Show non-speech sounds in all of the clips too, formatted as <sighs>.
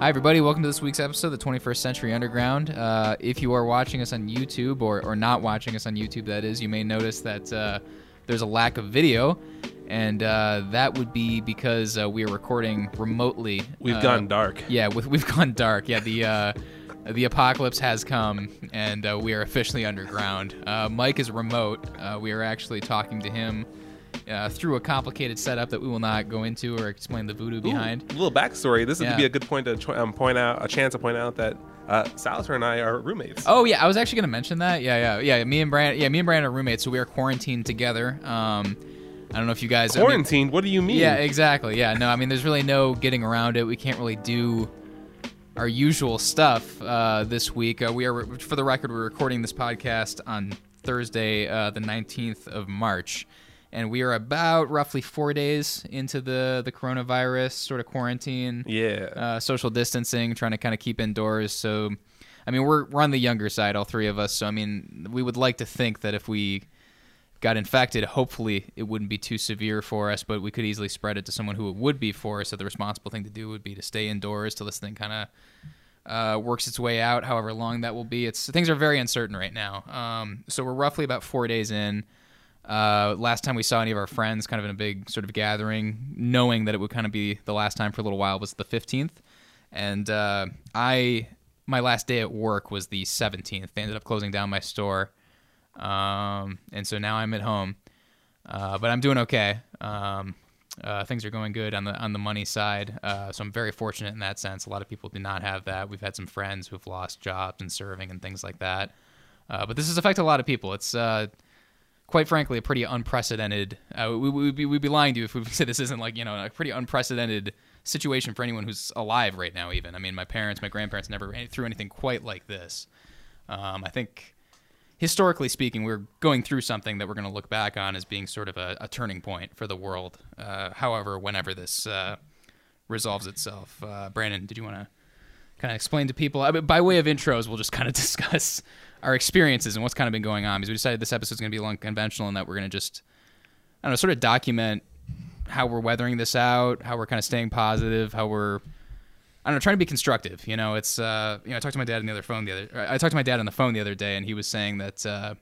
Hi, everybody. Welcome to this week's episode of the 21st Century Underground. Uh, if you are watching us on YouTube, or, or not watching us on YouTube, that is, you may notice that uh, there's a lack of video, and uh, that would be because uh, we are recording remotely. We've Uh, gone dark. Yeah, with, we've <laughs> gone dark. Yeah, the uh, the apocalypse has come, and uh, we are officially underground. Uh, Mike is remote. Uh, we are actually talking to him uh, through a complicated setup that we will not go into or explain the voodoo behind. A little backstory. This Yeah. would be a good point to um, point out, a chance to point out that uh, Salter and I are roommates. Oh yeah, I was actually gonna mention that. Yeah, yeah, yeah. Me and Brian, yeah, me and Brian are roommates, so we are quarantined together. Um, I don't know if you guys I mean- Quarantined? what do you mean? yeah, exactly. Yeah, no, I mean, there's really no getting around it. We can't really do our usual stuff uh, this week. Uh, we are, for the record, we're recording this podcast on Thursday, uh, the 19th of March, and we are about roughly four days into the the coronavirus sort of quarantine Yeah. uh, social distancing, trying to kind of keep indoors. So, I mean, we're we're on the younger side, all three of us. So, I mean, we would like to think that if we got infected, hopefully it wouldn't be too severe for us, but we could easily spread it to someone who it would be for. Us. So, the responsible thing to do would be to stay indoors till this thing kind of. Uh, works its way out, however long that will be. It's things are very uncertain right now. Um, so we're roughly about four days in. Uh, last time we saw any of our friends, kind of in a big sort of gathering, knowing that it would kind of be the last time for a little while, was the 15th. And uh, I, my last day at work was the 17th. They ended up closing down my store, um, and so now I'm at home. Uh, but I'm doing okay. Um, uh, things are going good on the on the money side, uh, so I'm very fortunate in that sense. A lot of people do not have that. We've had some friends who've lost jobs and serving and things like that. Uh, but this has affected a lot of people. It's uh, quite frankly a pretty unprecedented. Uh, we, we'd, be, we'd be lying to you if we <laughs> said this isn't like you know a pretty unprecedented situation for anyone who's alive right now. Even I mean, my parents, my grandparents never through anything quite like this. Um, I think historically speaking, we're going through something that we're going to look back on as being sort of a, a turning point for the world. Uh, however, whenever this uh, resolves itself, uh, Brandon, did you want to kind of explain to people I mean, by way of intros? We'll just kind of <laughs> discuss our experiences and what's kind of been going on because we decided this episode's going to be a little unconventional and that we're going to just I don't know, sort of document how we're weathering this out, how we're kind of staying positive, how we're I don't know, trying to be constructive. You know, it's uh, you know, I talked to my dad on the other phone the other. I talked to my dad on the phone the other day, and he was saying that uh,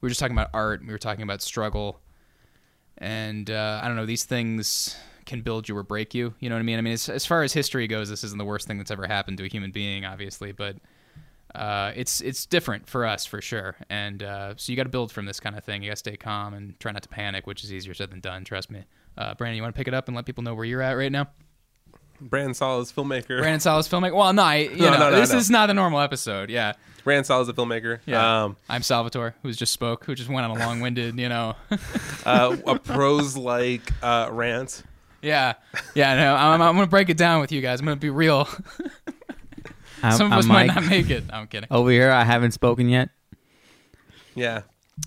we were just talking about art. We were talking about struggle, and uh, I don't know, these things can build you or break you. You know what I mean? I mean, as, as far as history goes, this isn't the worst thing that's ever happened to a human being, obviously, but uh, it's it's different for us for sure. And uh, so you got to build from this kind of thing. You got to stay calm and try not to panic, which is easier said than done. Trust me. Uh, Brandon, you want to pick it up and let people know where you're at right now? Brandon Saul is filmmaker. Brandon Salas filmmaker. Well, no, I, you No, know, no, no, this is not a normal episode. Yeah, Brandon Saul is a filmmaker. yeah. Um, I'm Salvatore, who's just spoke, who just went on a long-winded, you know. <laughs> uh, a prose like uh, rant. Yeah, yeah. No, I'm, I'm gonna break it down with you guys. I'm gonna be real. <laughs> I'm, Some of I'm us might Mike. not make it. I'm kidding. Over here, I haven't spoken yet. Yeah.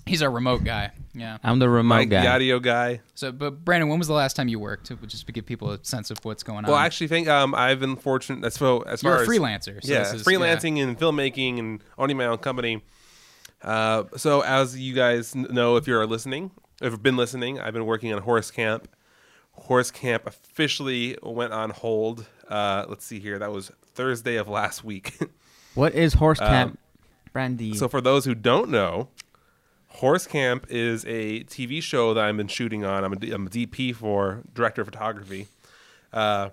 He's our remote guy. Yeah. I'm the remote Mike, guy. the audio guy. So, but Brandon, when was the last time you worked? Just to give people a sense of what's going on. Well, I actually think um, I've been fortunate as, far as you're far a as freelancer. So yeah, this is, freelancing and filmmaking and owning my own company. Uh, so as you guys kn- know, if you're listening, if you've been listening, I've been working on Horse Camp. Horse Camp officially went on hold. Uh, let's see here. That was Thursday of last week. <laughs> What is horse Um, camp? Brandy. so for those who don't know, Horse Camp is a TV show that I've been shooting on. I'm a, I'm a DP for director of photography, uh,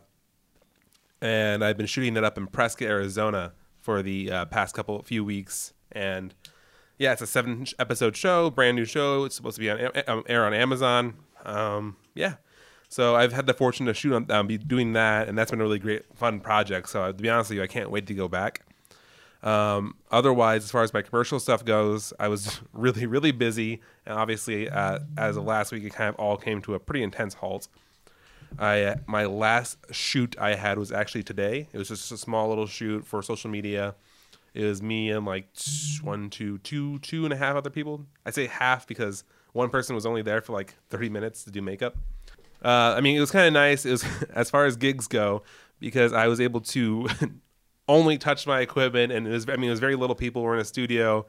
and I've been shooting it up in Prescott, Arizona, for the uh, past couple few weeks. And yeah, it's a seven episode show, brand new show. It's supposed to be on um, air on Amazon. Um, yeah. So I've had the fortune to shoot on, um, be doing that, and that's been a really great, fun project. So to be honest with you, I can't wait to go back. Um, otherwise, as far as my commercial stuff goes, I was <laughs> really, really busy, and obviously, uh, as of last week, it kind of all came to a pretty intense halt. I uh, my last shoot I had was actually today. It was just a small little shoot for social media. It was me and like one, two, two, two and a half other people. I say half because one person was only there for like thirty minutes to do makeup. Uh, I mean, it was kind of nice. It was <laughs> as far as gigs go because I was able to <laughs> only touch my equipment, and it was. I mean, it was very little people were in a studio,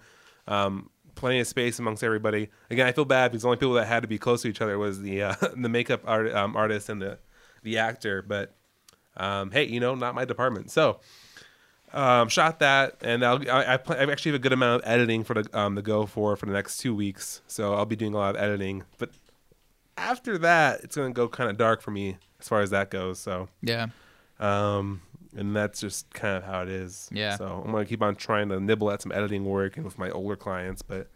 um, plenty of space amongst everybody. Again, I feel bad because the only people that had to be close to each other was the uh, <laughs> the makeup art, um, artist and the the actor. But Um, hey, you know, not my department. So, um, shot that, and I'll, I, I, I actually have a good amount of editing for the um, the go for for the next two weeks. So I'll be doing a lot of editing. But after that, it's gonna go kind of dark for me as far as that goes. So, Yeah. um, and that's just kind of how it is. Yeah. So I'm gonna keep on trying to nibble at some editing work and with my older clients, but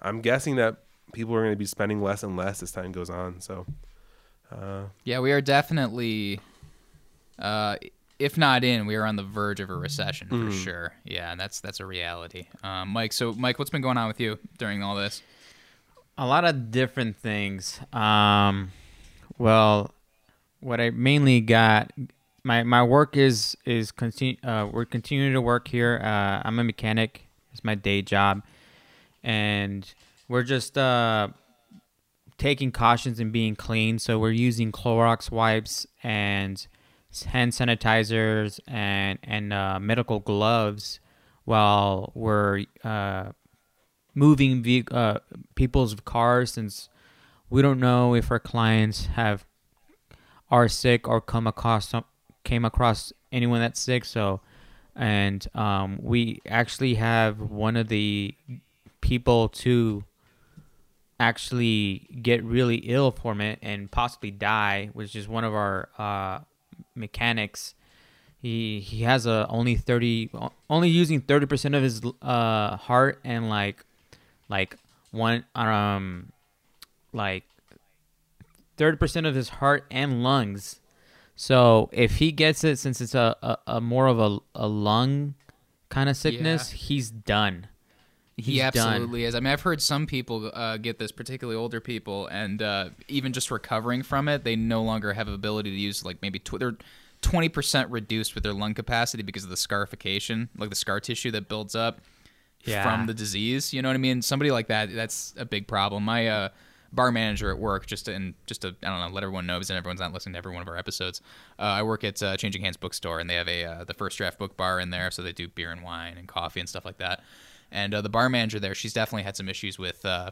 I'm guessing that people are gonna be spending less and less as time goes on. So, uh, Yeah, we are definitely, uh, if not in, we are on the verge of a recession for Mm. sure. Yeah, and that's that's a reality. Um, Mike, so Mike, what's been going on with you during all this? A lot of different things. Um, well, what I mainly got, my my work is is continue. Uh, we're continuing to work here. Uh, I'm a mechanic. It's my day job, and we're just uh taking cautions and being clean. So we're using Clorox wipes and hand sanitizers and and uh, medical gloves while we're uh, moving uh, people's cars since we don't know if our clients have are sick or come across some, came across anyone that's sick so and um, we actually have one of the people to actually get really ill from it and possibly die which is one of our uh, mechanics. He he has a only 30 only using 30% of his uh heart and like like one um like 30% of his heart and lungs. So if he gets it since it's a, a, a more of a, a lung kind of sickness he's done. He He's absolutely is. I mean, I've heard some people uh, get this, particularly older people, and uh, even just recovering from it, they no longer have ability to use like maybe tw- they're twenty percent reduced with their lung capacity because of the scarification, like the scar tissue that builds up Yeah. from the disease. You know what I mean? Somebody like that, that's a big problem. My uh, bar manager at work, just to, and just to I don't know, let everyone know because everyone's not listening to every one of our episodes. Uh, I work at uh, Changing Hands Bookstore, and they have a uh, the first draft book bar in there, so they do beer and wine and coffee and stuff like that. And uh, the bar manager there, she's definitely had some issues with uh,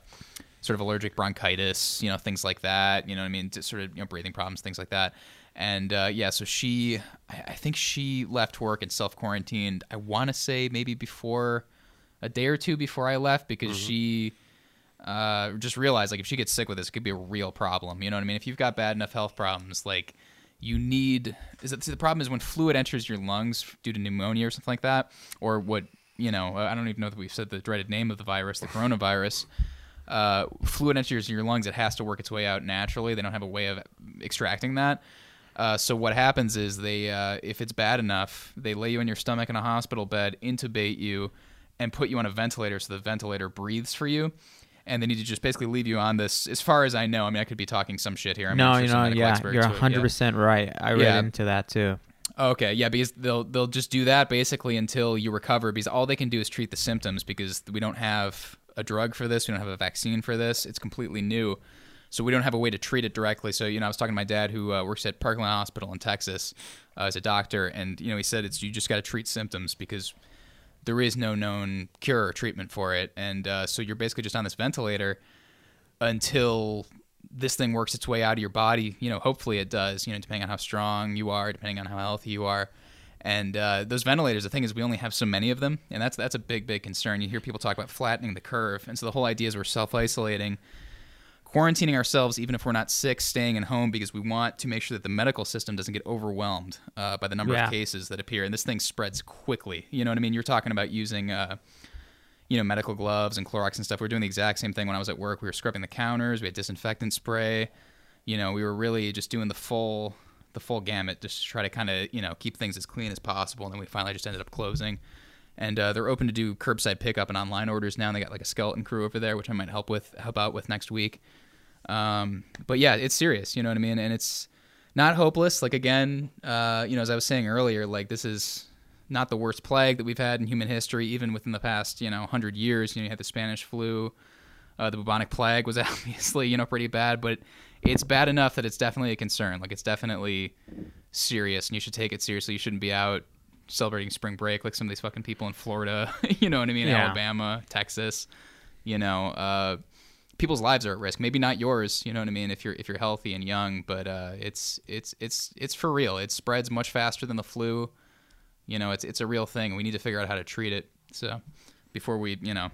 sort of allergic bronchitis, you know, things like that. You know what I mean? Just sort of you know breathing problems, things like that. And uh, yeah, so she, I, I think she left work and self quarantined. I want to say maybe before a day or two before I left because she uh, just realized like if she gets sick with this, it could be a real problem. You know what I mean? If you've got bad enough health problems, like you need is that see, the problem is when fluid enters your lungs due to pneumonia or something like that, or what you know, I don't even know that we've said the dreaded name of the virus, the coronavirus. Uh, fluid enters your lungs, it has to work its way out naturally. They don't have a way of extracting that. Uh, so what happens is they, uh, if it's bad enough, they lay you in your stomach in a hospital bed, intubate you, and put you on a ventilator so the ventilator breathes for you. And they need to just basically leave you on this. As far as I know, I mean, I could be talking some shit here. I'm no not you know yeah you're who- yeah. 100% right i read Yeah. into that too Okay, yeah, because they'll they'll just do that basically until you recover. Because all they can do is treat the symptoms. Because we don't have a drug for this, we don't have a vaccine for this. It's completely new, so we don't have a way to treat it directly. So you know, I was talking to my dad who uh, works at Parkland Hospital in Texas uh, as a doctor, and you know, he said it's you just got to treat symptoms because there is no known cure or treatment for it, and uh, so you're basically just on this ventilator until this thing works its way out of your body. You know, hopefully it does. You know, depending on how strong you are, depending on how healthy you are. And uh, those ventilators, the thing is, we only have so many of them, and that's that's a big, big concern. You hear people talk about flattening the curve, and so the whole idea is we're self isolating, quarantining ourselves, even if we're not sick, staying in home because we want to make sure that the medical system doesn't get overwhelmed uh, by the number Yeah. of cases that appear. And this thing spreads quickly. You know what I mean? You're talking about using. Uh, you know, medical gloves and Clorox and stuff. We were doing the exact same thing when I was at work. We were scrubbing the counters. We had disinfectant spray. You know, we were really just doing the full, the full gamut, just to try to kind of, you know, keep things as clean as possible. And then we finally just ended up closing. And uh, they're open to do curbside pickup and online orders now. And they got like a skeleton crew over there, which I might help with, help out with next week. Um, but yeah, it's serious. You know what I mean? And it's not hopeless. Like again, uh, you know, as I was saying earlier, like this is not the worst plague that we've had in human history, even within the past, you know, hundred years. You know, you had the Spanish flu, uh, the bubonic plague was <laughs> obviously, you know, pretty bad, but it's bad enough that it's definitely a concern. Like it's definitely serious, and you should take it seriously. You shouldn't be out celebrating spring break like some of these fucking people in Florida. <laughs> you know what I mean? Yeah. Alabama, Texas. You know, uh, people's lives are at risk. Maybe not yours, you know what I mean, if you're if you're healthy and young, but uh, it's it's it's it's for real. It spreads much faster than the flu. You know, it's it's a real thing. We need to figure out how to treat it. So before we, you know,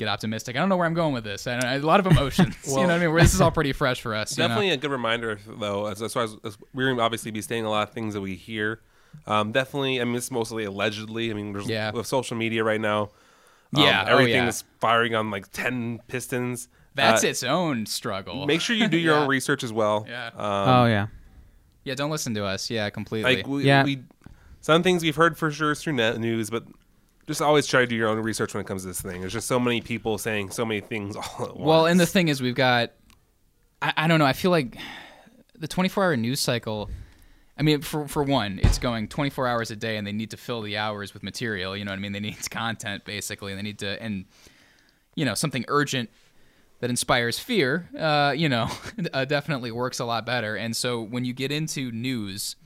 get optimistic. I don't know where I'm going with this. I don't, a lot of emotions. <laughs> you know what I mean? Where this is all pretty fresh for us. you know? Definitely a good reminder, though, as, as far as, as we're obviously be saying a lot of things that we hear. Um, definitely, I mean, it's mostly allegedly. I mean, there's Yeah. with social media right now. um, Yeah, oh, everything yeah. is firing on like ten pistons. That's Uh, its own struggle. Make sure you do <laughs> your Yeah. own research as well. Yeah. Um, oh yeah. Yeah, don't listen to us. Yeah, completely. like we, Yeah. we some things we've heard for sure is through net news, but just always try to do your own research when it comes to this thing. There's just so many people saying so many things <laughs> all at once. Well, and the thing is, we've got. I, I don't know. I feel like the 24 hour news cycle. I mean, for for one, it's going 24 hours a day, and they need to fill the hours with material. You know what I mean? They need <laughs> content basically. and They need to, and you know, something urgent that inspires fear. Uh, you know, <laughs> uh, definitely works a lot better. And so when you get into news,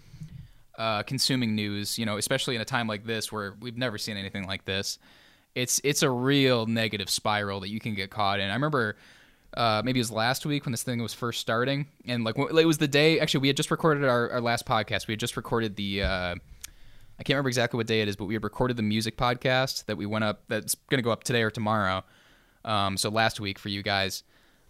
uh, consuming news, you know, especially in a time like this where we've never seen anything like this, it's it's a real negative spiral that you can get caught in. I remember uh, maybe it was last week when this thing was first starting, and like it was the day. Actually, we had just recorded our, our last podcast. We had just recorded the. Uh, I can't remember exactly what day it is, but we had recorded the music podcast that we went up. That's going to go up today or tomorrow. Um, so last week for you guys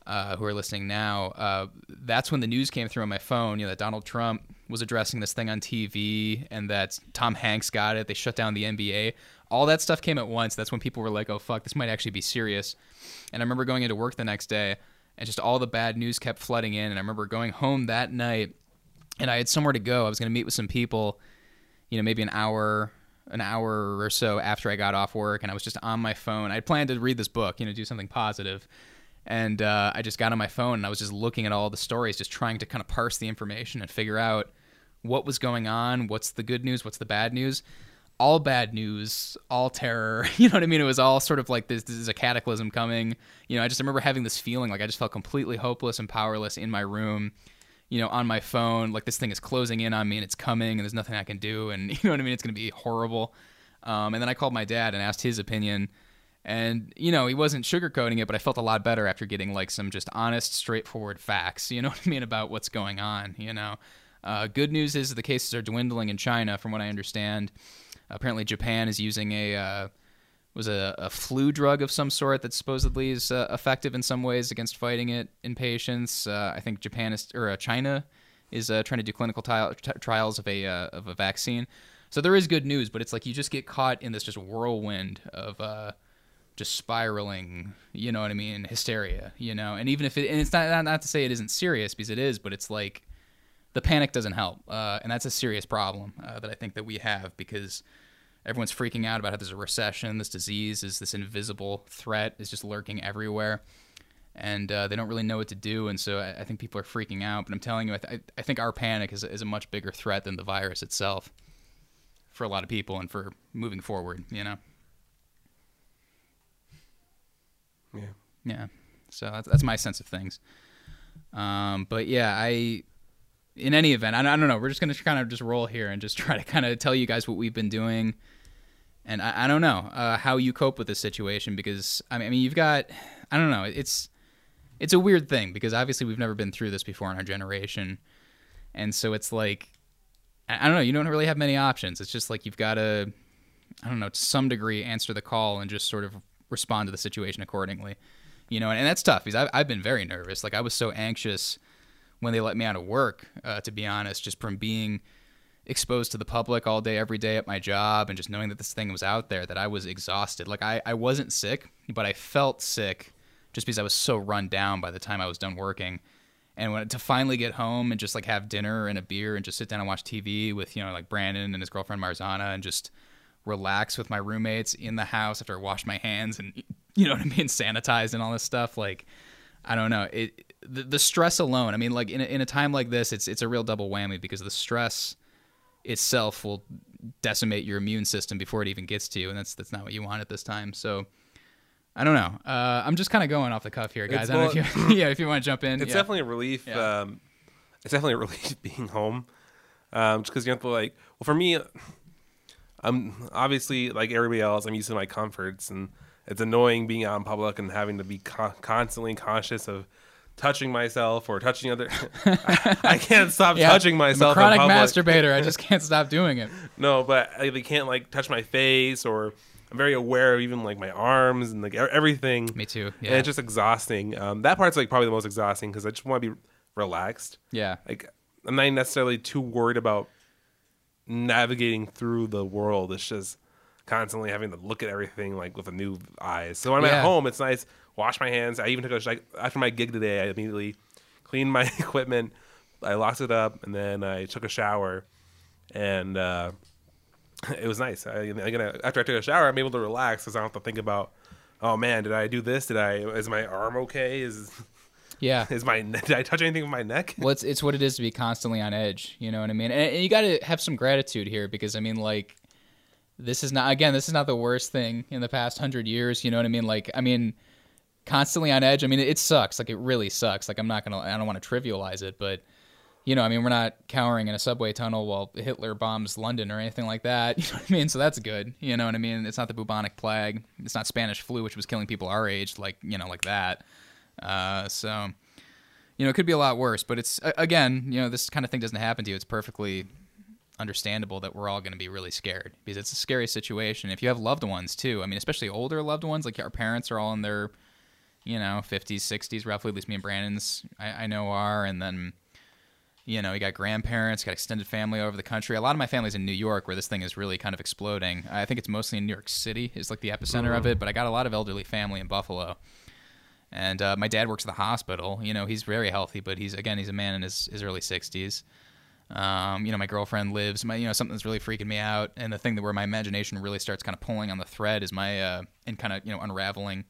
uh, who are listening now, uh, that's when the news came through on my phone. You know that Donald Trump was addressing this thing on TV, and that Tom Hanks got it. They shut down the NBA. All that stuff came at once. That's when people were like, "Oh fuck, this might actually be serious." And I remember going into work the next day, and just all the bad news kept flooding in. And I remember going home that night, and I had somewhere to go. I was going to meet with some people, you know, maybe an hour, an hour or so after I got off work, and I was just on my phone. I planned to read this book, you know, do something positive, and uh, I just got on my phone and I was just looking at all the stories, just trying to kind of parse the information and figure out what was going on, what's the good news, what's the bad news. All bad news, all terror. <laughs> You know what I mean? It was all sort of like this, this is a cataclysm coming. You know, I just remember having this feeling like I just felt completely hopeless and powerless in my room you know, on my phone, like this thing is closing in on me and it's coming and there's nothing I can do. And <laughs> you know what I mean? It's going to be horrible. Um, and then I called my dad and asked his opinion. And, you know, he wasn't sugarcoating it, but I felt a lot better after getting like some just honest, straightforward facts, you know <laughs> what I mean, about what's going on, you know. Uh, good news is the cases are dwindling in China, from what I understand. Apparently, Japan is using a. Uh, was a, a flu drug of some sort that supposedly is uh, effective in some ways against fighting it in patients. Uh, I think Japan is or uh, China is uh, trying to do clinical t- trials of a of a vaccine. So there is good news, but it's like you just get caught in this just whirlwind of just spiraling. You know what I mean? Hysteria. You know, and even if it and it's not not, to say it isn't serious because it is, but it's like the panic doesn't help, uh, and that's a serious problem uh, that I think that we have because everyone's freaking out about how there's a recession, this disease is this invisible threat is just lurking everywhere, and uh, they don't really know what to do, and so I, I think people are freaking out. But I'm telling you, I, th- I think our panic is, is a much bigger threat than the virus itself for a lot of people and for moving forward. You know, yeah. yeah. So that's, that's my sense of things. Um, but yeah, I in any event, I, I don't know. We're just gonna kind of just roll here and just <laughs> try to kind of tell you guys what we've been doing, and I, I don't know uh, how you cope with this situation because I mean, I mean, you've got I don't know. It's it's a weird thing because obviously we've never been through this before in our generation, and so it's like I don't know. You don't really have many options. It's just like you've got to I don't know to some degree answer the call and just sort of respond to the situation accordingly. You know, and, and that's tough because I've, I've been very nervous. Like I was so anxious when they let me out of work, uh, to be honest, just from being exposed to the public all day, every day at my job, and just knowing that this thing was out there, that I was exhausted. Like I, I wasn't sick, but I felt sick just because I was so run down by the time I was done working. And when to finally get home and just like have dinner and a beer and just sit down and watch TV with you know like Brandon and his girlfriend Marzana and just relax with my roommates in the house after I washed my hands and you know what I mean, <laughs> sanitized and all this stuff. Like I don't know it. The, the stress alone. I mean, like in a, in a time like this, it's it's a real double whammy because the stress itself will decimate your immune system before it even gets to you, and that's that's not what you want at this time. So. I don't know. Uh, I'm just kind of going off the cuff here, guys. It's I don't know if you, <laughs> yeah, if you want to jump in. It's yeah. definitely a relief. Yeah. Um, it's definitely a <laughs> relief being home, um, just because you have to like. Well, for me, I'm obviously like everybody else. I'm used to my comforts, and it's annoying being out in public and having to be con- constantly conscious of touching myself or touching other. <laughs> I, I can't stop <laughs> Yeah, touching I'm myself. a chronic in public. masturbator. I just <laughs> can't stop doing it. No, but I, they can't like touch my face or I'm very aware of even like my arms and like everything. Me too. And Yeah. it's just exhausting. Um, that part's like probably the most exhausting because I just want to be relaxed. yeah. Like I'm not necessarily too worried about navigating through the world. It's just constantly having to look at everything like with a new eyes. So when I'm Yeah. at home, it's nice. Wash my hands. I even took a like after my gig today. I immediately cleaned my <laughs> equipment. I locked it up and then I took a shower, and uh, it was nice. I, I'm gonna after I took a shower, I'm able to relax because I don't have to think about. Oh man, did I do this? Did I? Is my arm okay? Is Yeah. <laughs> is my did I touch anything with my neck? well, it's, it's what it is to be constantly on edge. You know what I mean? And, and you got to have some gratitude here because I mean, like, this is not again, this is not the worst thing in the past hundred years. You know what I mean? Like, I mean, constantly on edge. I mean, it sucks. Like, it really sucks. Like, I'm not gonna, I don't want to trivialize it, but you know, I mean, we're not cowering in a subway tunnel while Hitler bombs London or anything like that. <laughs> You know what I mean? So that's good. You know what I mean? It's not the bubonic plague. It's not Spanish flu, which was killing people our age, like you know, like that. Uh, so you know, it could be a lot worse. But it's again, you know, this kind of thing doesn't happen to you. It's perfectly understandable that we're all going to be really scared because it's a scary situation. If you have loved ones too, I mean, especially older loved ones, like our parents are all in their, you know, fifties, sixties, roughly. At least me and Brandon's, I, I know are, and then. You know, you got grandparents, got extended family over the country. A lot of my family's in New York, where this thing is really kind of exploding. I think it's mostly in New York City, is like the epicenter of it. But I got a lot of elderly family in Buffalo, and uh, my dad works at the hospital. You know, he's very healthy, but he's again, he's a man in his, his early sixties. Um, you know, my girlfriend lives. My, you know, something that's really freaking me out, and the thing that where my imagination really starts kind of pulling on the thread is my uh, and kind of you know unraveling.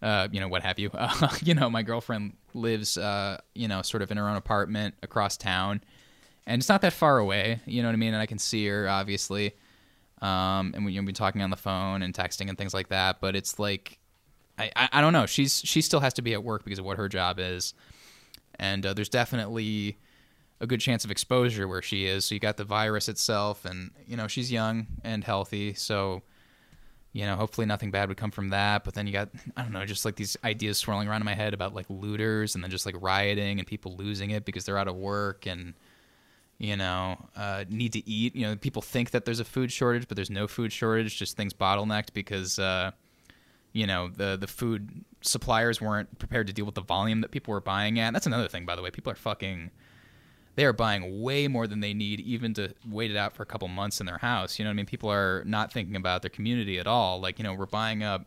Uh, you know what have you? <laughs> Uh, you know, my girlfriend lives, uh, you know, sort of in her own apartment across town, and it's not that far away. You know what I mean? And I can see her obviously, um, and we, you've been talking on the phone and texting and things like that. But it's like, I, I, don't know. She's she still has to be at work because of what her job is, and uh, there's definitely a good chance of exposure where she is. So you got the virus itself, and you know she's young and healthy, so you know hopefully nothing bad would come from that. But then you got I don't know, just like these ideas swirling around in my head about like looters and then just like rioting and people losing it because they're out of work and you know uh, need to eat. You know people think that there's a food shortage, but there's no food shortage. Just things bottlenecked because. Uh, you know the the food suppliers weren't prepared to deal with the volume that people were buying at. That's another thing, by the way. People are fucking they are buying way more than they need even to wait it out for a couple months in their house. You know what I mean? People are not thinking about their community at all. Like, you know, we're buying up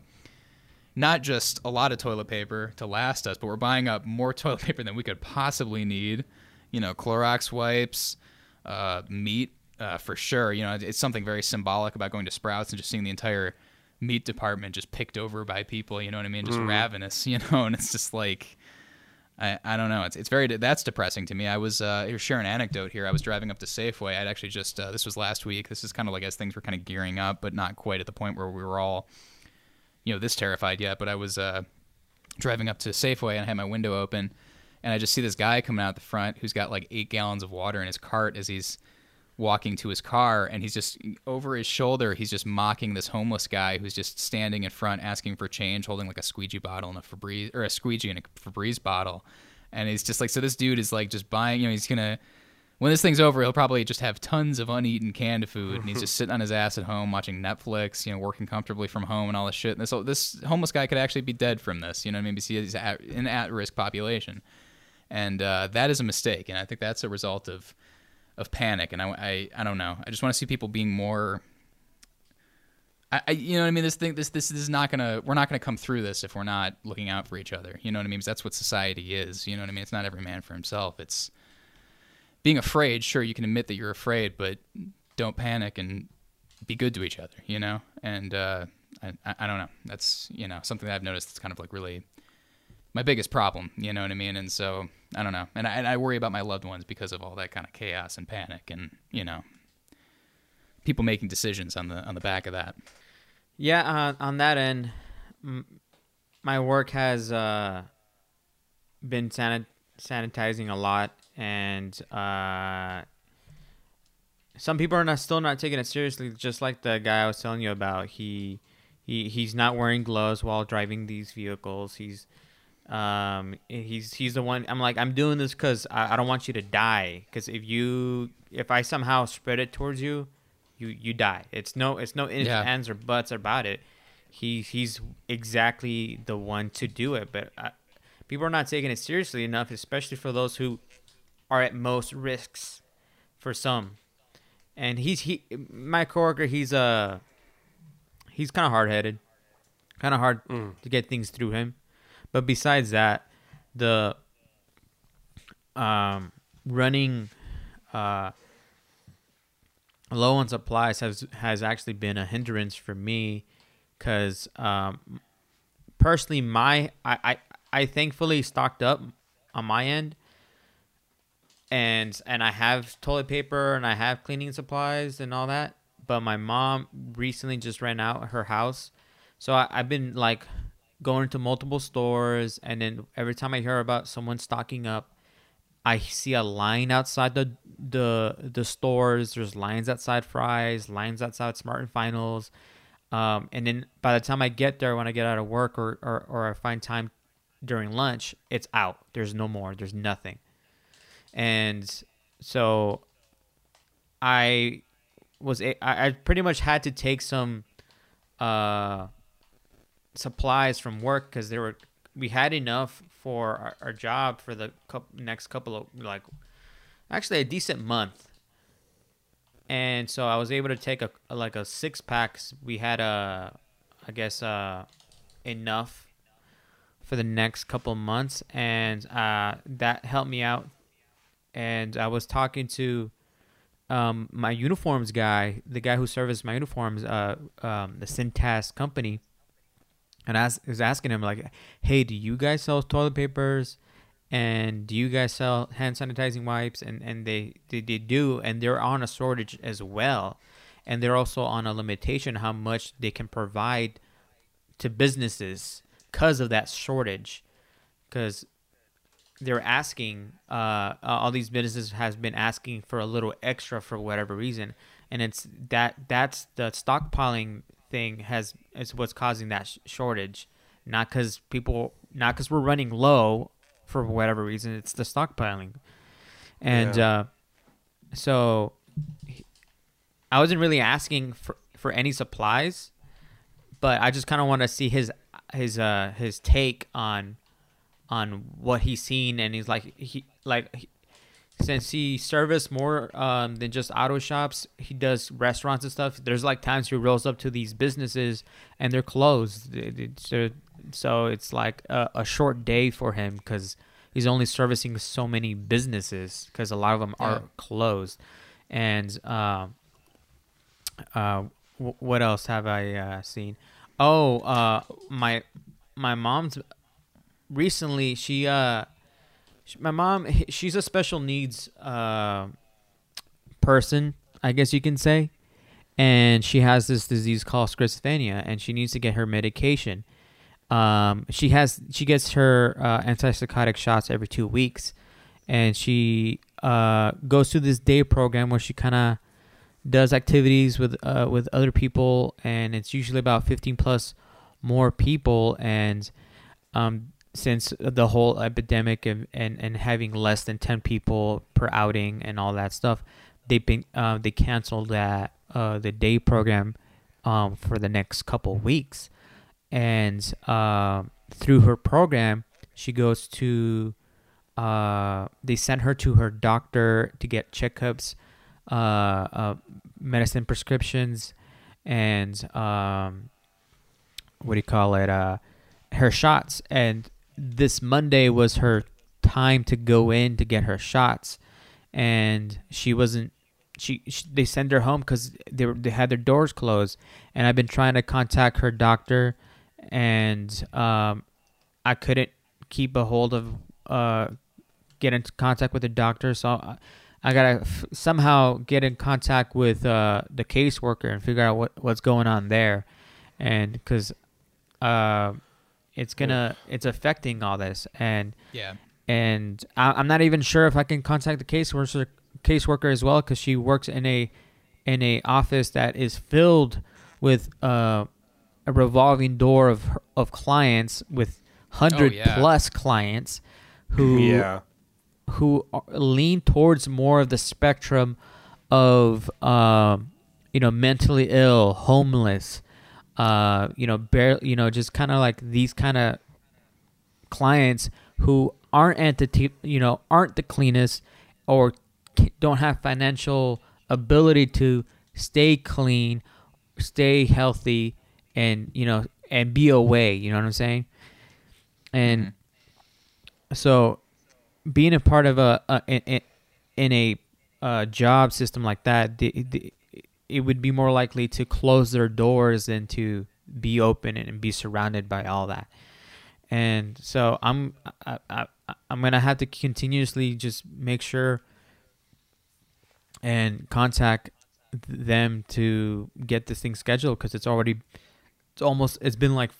not just a lot of toilet paper to last us, but we're buying up more <laughs> toilet paper than we could possibly need. You know, Clorox wipes, uh, meat, uh, for sure. You know, it's something very symbolic about going to Sprouts and just seeing the entire meat department just picked over by people. You know what I mean? Just ravenous. <laughs> You know, and it's just like. I, I don't know. It's it's very that's depressing to me. I was uh, here share an anecdote here. I was driving up to Safeway. I'd actually just uh, this was last week. This is kind of like as things were kind of gearing up, but not quite at the point where we were all, you know, this terrified yet. But I was uh, driving up to Safeway and I had my window open, and I just see this guy coming out the front who's got like eight gallons of water in his cart as he's walking to his car and he's just over his shoulder he's just mocking this homeless guy who's just standing in front asking for change holding like a squeegee bottle and a Febreze or a squeegee and a Febreze bottle. And he's just like so this dude is like just buying you know he's gonna when this thing's over he'll probably just have tons of uneaten canned food and he's just <laughs> sitting on his ass at home watching Netflix you know working comfortably from home and all this shit. And this this homeless guy could actually be dead from this you know I mean? Because he's at, an at-risk population. And uh, that is a mistake and I think that's a result of of panic and I, I, I don't know. I just want to see people being more I, I you know what i mean? This thing this this, is not gonna we're not gonna come through this if we're not looking out for each other. You know what i mean? Because that's what society is. You know what i mean? It's not every man for himself. It's being afraid sure you can admit that you're afraid but don't panic and be good to each other you know? And uh I I don't know. That's you know something that i've noticed that's kind of like really my biggest problem. You know what I mean? And so I don't know, and I, and I worry about my loved ones because of all that kind of chaos and panic, and you know, people making decisions on the on the back of that. Yeah, uh, on that end, m- my work has uh, been sanit- sanitizing a lot, and uh, some people are not still not taking it seriously. Just like the guy I was telling you about, he He he's not wearing gloves while driving these vehicles. He's um he's he's the one. I'm like I'm doing this because I, I don't want you to die. Because if you if I somehow spread it towards you, you you die. It's no it's no ifs Yeah. ands or buts about it. He he's exactly the one to do it. But uh, people are not taking it seriously enough, especially for those who are at most risks for some. And he's he my coworker. He's uh he's kind of hard headed, kind of hard to get things through him. But besides that, the um running uh low on supplies has has actually been a hindrance for me because um personally my I, I I thankfully stocked up on my end and and I have toilet paper and I have cleaning supplies and all that. But my mom recently just ran out her house, so I, I've been like going to multiple stores, and then every time I hear about someone stocking up, I see a line outside the the the stores. There's lines outside Fry's, lines outside Smart and Finals, um, and then by the time I get there, when I get out of work or, or or I find time during lunch, it's out. There's no more. There's nothing and so I was I I pretty much had to take some uh supplies from work because there were we had enough for our, our job for the coup next couple of like actually a decent month. And so I was able to take a like a six packs. We had a I guess uh enough for the next couple months. And uh that helped me out. And I was talking to um, my uniforms guy, the guy who serviced my uniforms, uh, um, the Cintas company, and I was, asking him like, "Hey, do you guys sell toilet papers? And do you guys sell hand sanitizing wipes?" And and they they, they do, and they're on a shortage as well, and they're also on a limitation how much they can provide to businesses because of that shortage, because they're asking uh, all these businesses has been asking for a little extra for whatever reason and it's that that's the stockpiling thing has is what's causing that sh- shortage not because people not because we're running low for whatever reason it's the stockpiling and Yeah. uh, so i wasn't really asking for for any supplies but i just kind of want to see his his uh his take on on what he's seen and he's like he like since he serviced more um, than just auto shops he does restaurants and stuff. There's like times he rolls up to these businesses and they're closed. It's, uh, so it's like a, a short day for him because he's only servicing so many businesses because a lot of them Yeah. are closed. And um uh wh- what else have i uh, seen? Oh uh my my mom's recently she uh my mom she's a special needs uh person i guess you can say. And she has this disease called schizophrenia and she needs to get her medication. Um she has she gets her uh, antipsychotic shots every two weeks. And she uh goes through this day program where she kind of does activities with uh with other people. And it's usually about 15 plus more people. And um since the whole epidemic and, and, and having less than 10 people per outing and all that stuff they've been uh, they canceled that uh, the day program um, for the next couple weeks. And uh, through her program she goes to uh, they sent her to her doctor to get checkups uh, medicine prescriptions and um, what do you call it uh, her shots. And this monday was her time to go in to get her shots. And she wasn't she, she they sent her home because they were, they had their doors closed. And i've been trying to contact her doctor and um i couldn't keep a hold of uh get into contact with the doctor. So i, I gotta f- somehow get in contact with uh the caseworker and figure out what what's going on there. And because uh it's gonna it's affecting all this and Yeah. and I, I'm not even sure if I can contact the caseworker caseworker as well because she works in a in a office that is filled with uh a revolving door of of clients with hundred Oh, yeah. plus clients who <laughs> Yeah. who are- lean towards more of the spectrum of um, you know mentally ill, homeless, uh, you know, bare, you know, just kind of like these kind of clients who aren't entity, you know, aren't the cleanest or don't have financial ability to stay clean, stay healthy, and you know, and be away. You know what I'm saying? And so, being a part of a, a in, in a uh, job system like that, the, the, it would be more likely to close their doors than to be open and be surrounded by all that. And so I'm I, I, I'm gonna have to continuously just make sure and contact them to get this thing scheduled because it's already it's almost it's been like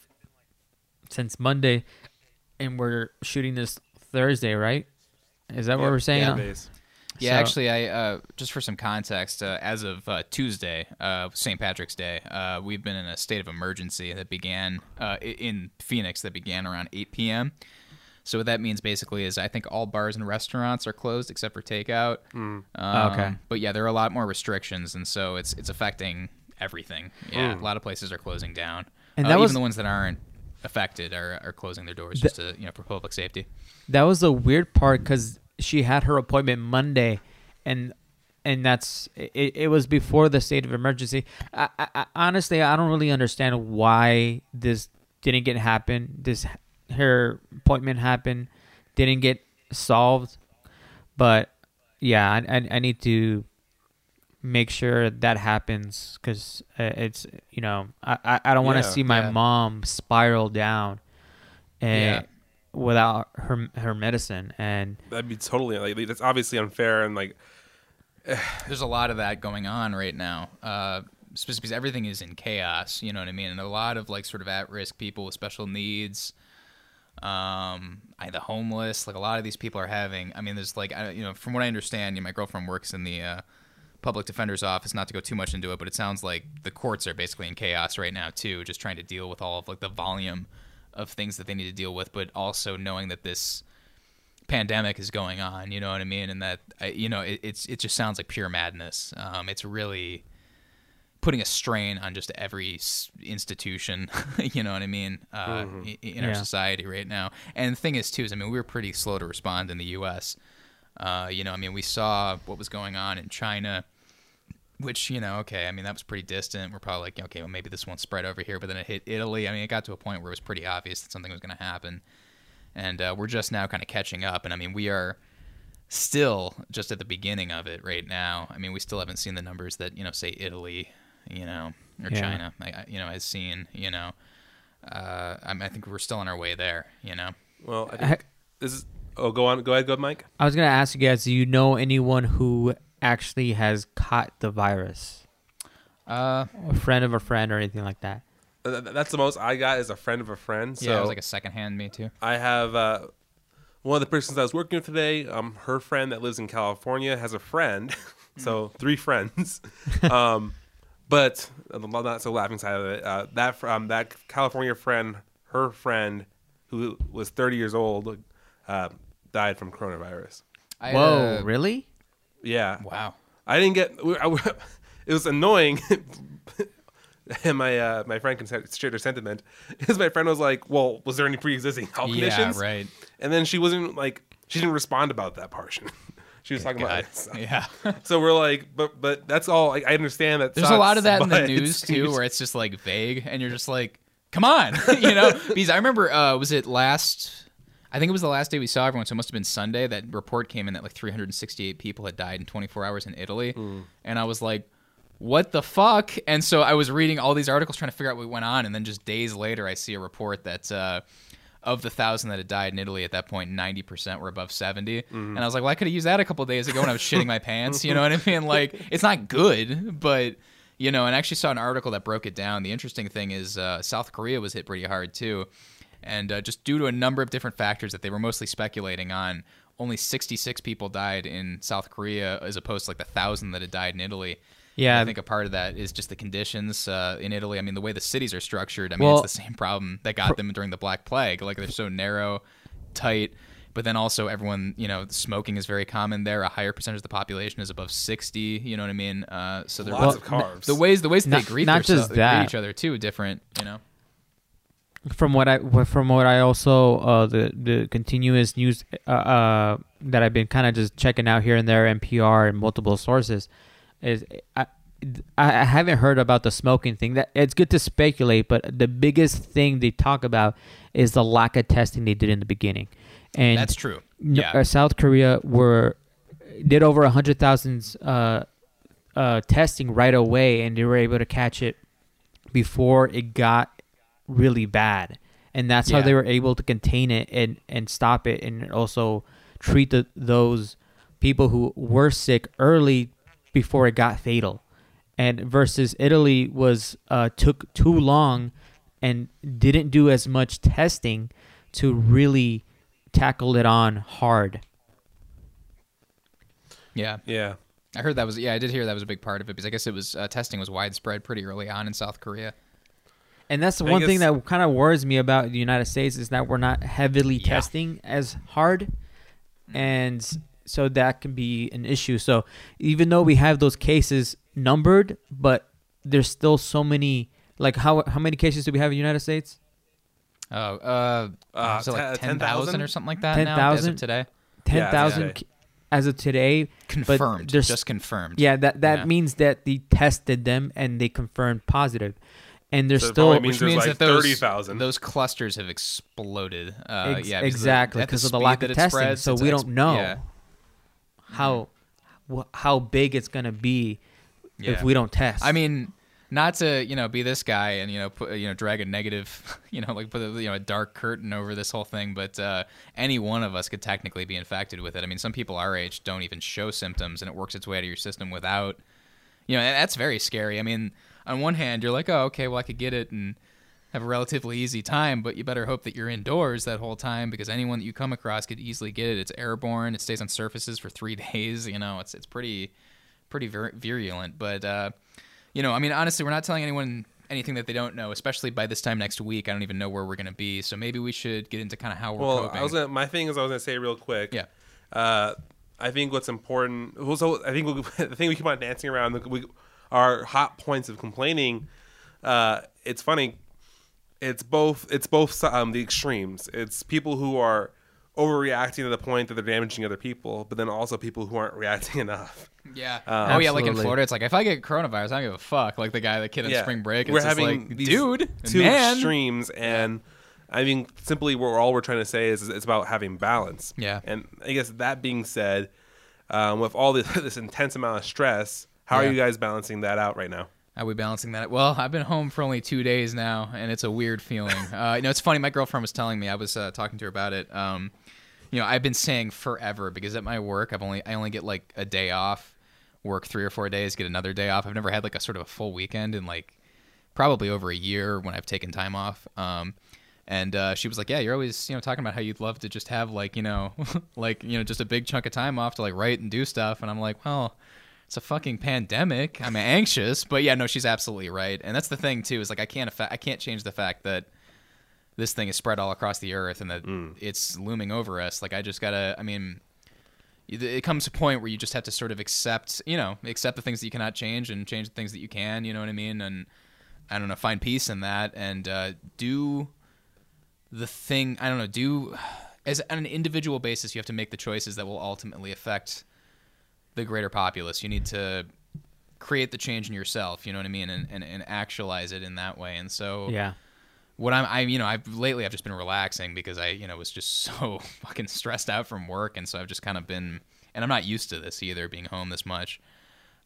since Monday, and we're shooting this Thursday, right? Is that what we're saying? yeah, days. Yeah, So- actually, I uh, just for some context, uh, as of uh, Tuesday, uh, St. Patrick's Day, uh, we've been in a state of emergency that began uh, in Phoenix that began around 8 p.m. So what that means basically is I think all bars and restaurants are closed except for takeout. Um, Okay. But yeah, there are a lot more restrictions, and so it's it's affecting everything. Yeah, Mm. a lot of places are closing down, And that was- even the ones that aren't affected are, are closing their doors just to you know for public safety. That was the weird part because she had her appointment Monday, and and that's it. It was before the state of emergency. I, I, honestly, I don't really understand why this didn't get happen. This her appointment happened, didn't get solved, but yeah, I I, I need to make sure that happens because uh, it's you know I I, don't want to Yeah, see my yeah. mom spiral down. Yeah. And without her her medicine and That'd be totally like that's obviously unfair and like <sighs> There's a lot of that going on right now. Uh, especially because everything is in chaos. You know what I mean? And a lot of like sort of at-risk people with special needs, um, I, the homeless. Like a lot of these people are having. I mean, there's like I, you know, from what I understand, you know, my girlfriend works in the uh, public defender's office. Not to go too much into it, but it sounds like the courts are basically in chaos right now too, just trying to deal with all of like the volume of things that they need to deal with, but also knowing that this pandemic is going on. You know what I mean? And that you know it, it's it just sounds like pure madness. Um, it's really putting a strain on just every institution. <laughs> you know what I mean? Uh, i- in our Yeah. society right now. And the thing is too is I mean we were pretty slow to respond in the U.S. Uh, you know I mean we saw what was going on in China. Which you know, okay, I mean that was pretty distant. We're probably like, okay, well maybe this won't spread over here, but then it hit Italy. I mean, it got to a point where it was pretty obvious that something was going to happen and uh, we're just now kind of catching up. And I mean, we are still just at the beginning of it right now. I mean, we still haven't seen the numbers that you know, say Italy, you know, or Yeah. China, I, I- you know, has seen. You know, uh, I, mean, I think we're still on our way there. You know, well I think this is oh go on go ahead go Mike i was gonna ask you guys do you know anyone who actually has caught the virus uh, a friend of a friend or anything like that Th- th- that's the most I got is a friend of a friend so yeah, it was like a secondhand me too. I have uh, one of the persons I was working with today. Um, her friend that lives in California has a friend, <laughs> so three friends. <laughs> um, but the not so laughing side of it, uh, that fr- um, that California friend, her friend, who was 30 years old, uh, died from coronavirus. I, whoa uh, really Yeah, Wow. I didn't get. I, <laughs> it was annoying. <laughs> and my uh, my friend can share their sentiment <laughs> because my friend was like, "Well, was there any pre-existing health Yeah, conditions?" right. And then she wasn't like she didn't respond about that portion. she was talking God. about it. So, Yeah. so we're like, but but that's all. Like, I understand that. There's a lot of that in the news too, where it's just like vague, and you're just like, "Come on," you know? Because I remember, uh, was it last? I think it was the last day we saw everyone, so it must have been Sunday. That report came in that like 368 people had died in 24 hours in Italy, and I was like, "What the fuck?" And so I was reading all these articles trying to figure out what went on, and then just days later, I see a report that. Uh, of the thousand that had died in Italy at that point, ninety percent were above 70 and I was like, "Well, I could have used that a couple days ago when I was shitting my pants." You know what I mean? <laughs> Like, it's not good, but you know. And I actually saw an article that broke it down. The interesting thing is, uh, South Korea was hit pretty hard too, and uh, just due to a number of different factors that they were mostly speculating on, only sixty-six people died in South Korea as opposed to like the thousand that had died in Italy. Yeah. I think a part of that is just the conditions uh, in Italy. I mean, the way the cities are structured. I mean, Well- it's the same problem that got them during the Black Plague. Like they're so narrow, tight. But then also everyone, you know, smoking is very common there. A higher percentage of the population is above sixty. You know what I mean? Uh, so they're Lots Well, of carbs. the ways the ways that Not- they greet, not their- just greet that. each other too different. You know. From what I from what I also uh, the the continuous news uh, uh, that I've been kind of just checking out here and there, NPR and multiple sources, is I. I haven't heard about the smoking thing. That it's good to speculate, but the biggest thing they talk about is the lack of testing they did in the beginning, and That's true. Yeah. uh, South Korea were did over a hundred thousand uh, uh, testing right away, and they were able to catch it before it got really bad, and that's how they were able to contain it and and stop it, and also treat the, those people who were sick early before it got fatal. And versus Italy was uh, took too long and didn't do as much testing to really tackle it on hard. Yeah. Yeah. I heard that was yeah I did hear that was a big part of it because I guess it was uh, testing was widespread pretty early on in South Korea. And that's the I one thing that kind of worries me about the United States is that we're not heavily Yeah. testing as hard, and so that can be an issue. So even though we have those cases numbered, but there's still so many. Like how how many cases do we have in the United States? Oh, uh, Uh, was it like ten thousand 10,000? or something like that now as 10,000? of today? Ten thousand Yeah, as of today. Confirmed, there's- just confirmed. Yeah, that that Yeah. means that they tested them and they confirmed positive, and there's So still means which there's means like that those 30,000. those clusters have exploded. Uh, Ex- yeah, because of the- exactly at the because of the lack of testing. spreads, so we ex- don't know Yeah, how wh- how big it's gonna be yeah. if we don't test. I mean, not to you know be this guy and you know put you know drag a negative <laughs> you know like put a, you know a dark curtain over this whole thing, but uh, any one of us could technically be infected with it. I mean, some people our age don't even show symptoms, and it works its way out of your system without. You know, that's very scary. I mean, on one hand, you're like, oh, okay, well, I could get it and have a relatively easy time, but you better hope that you're indoors that whole time because anyone that you come across could easily get it. It's airborne. It stays on surfaces for three <laughs> days. You know, it's it's pretty pretty vir- virulent. But uh, you know, I mean, honestly, we're not telling anyone anything that they don't know. Especially by this time next week, I don't even know where we're gonna be. So maybe we should get into kind of how we're Well, coping. I was gonna, my thing is I was gonna say real quick. Yeah. Uh, I think what's important. well, So I think we, <laughs> the thing we keep on dancing around. the- We, our hot points of complaining. Uh, it's funny. It's both. It's both um, the extremes. It's people who are overreacting to the point that they're damaging other people, but then also people who aren't <laughs> reacting enough. yeah. Um, oh yeah, like in Florida, it's like if I get coronavirus, I don't give a fuck. Like the guy, the kid in Yeah. spring break. We're it's just having like, these dude, two man. extremes, and I mean, simply, we're all we're trying to say is, is it's about having balance. Yeah. And I guess that being said, um, with all this, <laughs> this intense amount of stress, how Yeah. are you guys balancing that out right now? Are we balancing that? Well, I've been home for only two days now, and it's a weird feeling. <laughs> Uh, you know, it's funny. My girlfriend was telling me. I was uh, talking to her about it. Um, you know, I've been saying forever because at my work, I've only I only get like a day off, work three or four days, get another day off. I've never had like a sort of a full weekend in like probably over a year when I've taken time off. Um, and uh, she was like, "Yeah, you're always you know talking about how you'd love to just have like you know <laughs> like you know just a big chunk of time off to like write and do stuff." And I'm like, "Well." It's a fucking pandemic. I'm anxious, but yeah, no, she's absolutely right, and that's the thing too. Is like I can't affa- I can't change the fact that this thing is spread all across the earth and that it's looming over us. Like I just gotta. I mean, it it comes to a point where you just have to sort of accept, you know, accept the things that you cannot change and change the things that you can. You know what I mean? And I don't know, find peace in that and uh, do the thing. I don't know. Do as on an individual basis, you have to make the choices that will ultimately affect the greater populace. You need to create the change in yourself. You know what I mean? And and, and actualize it in that way. And so yeah, what I'm, I, you know, I've lately I've just been relaxing because I, you know, was just <laughs> so fucking stressed out from work, and so I've just kind of been, and I'm not used to this either, being home this much.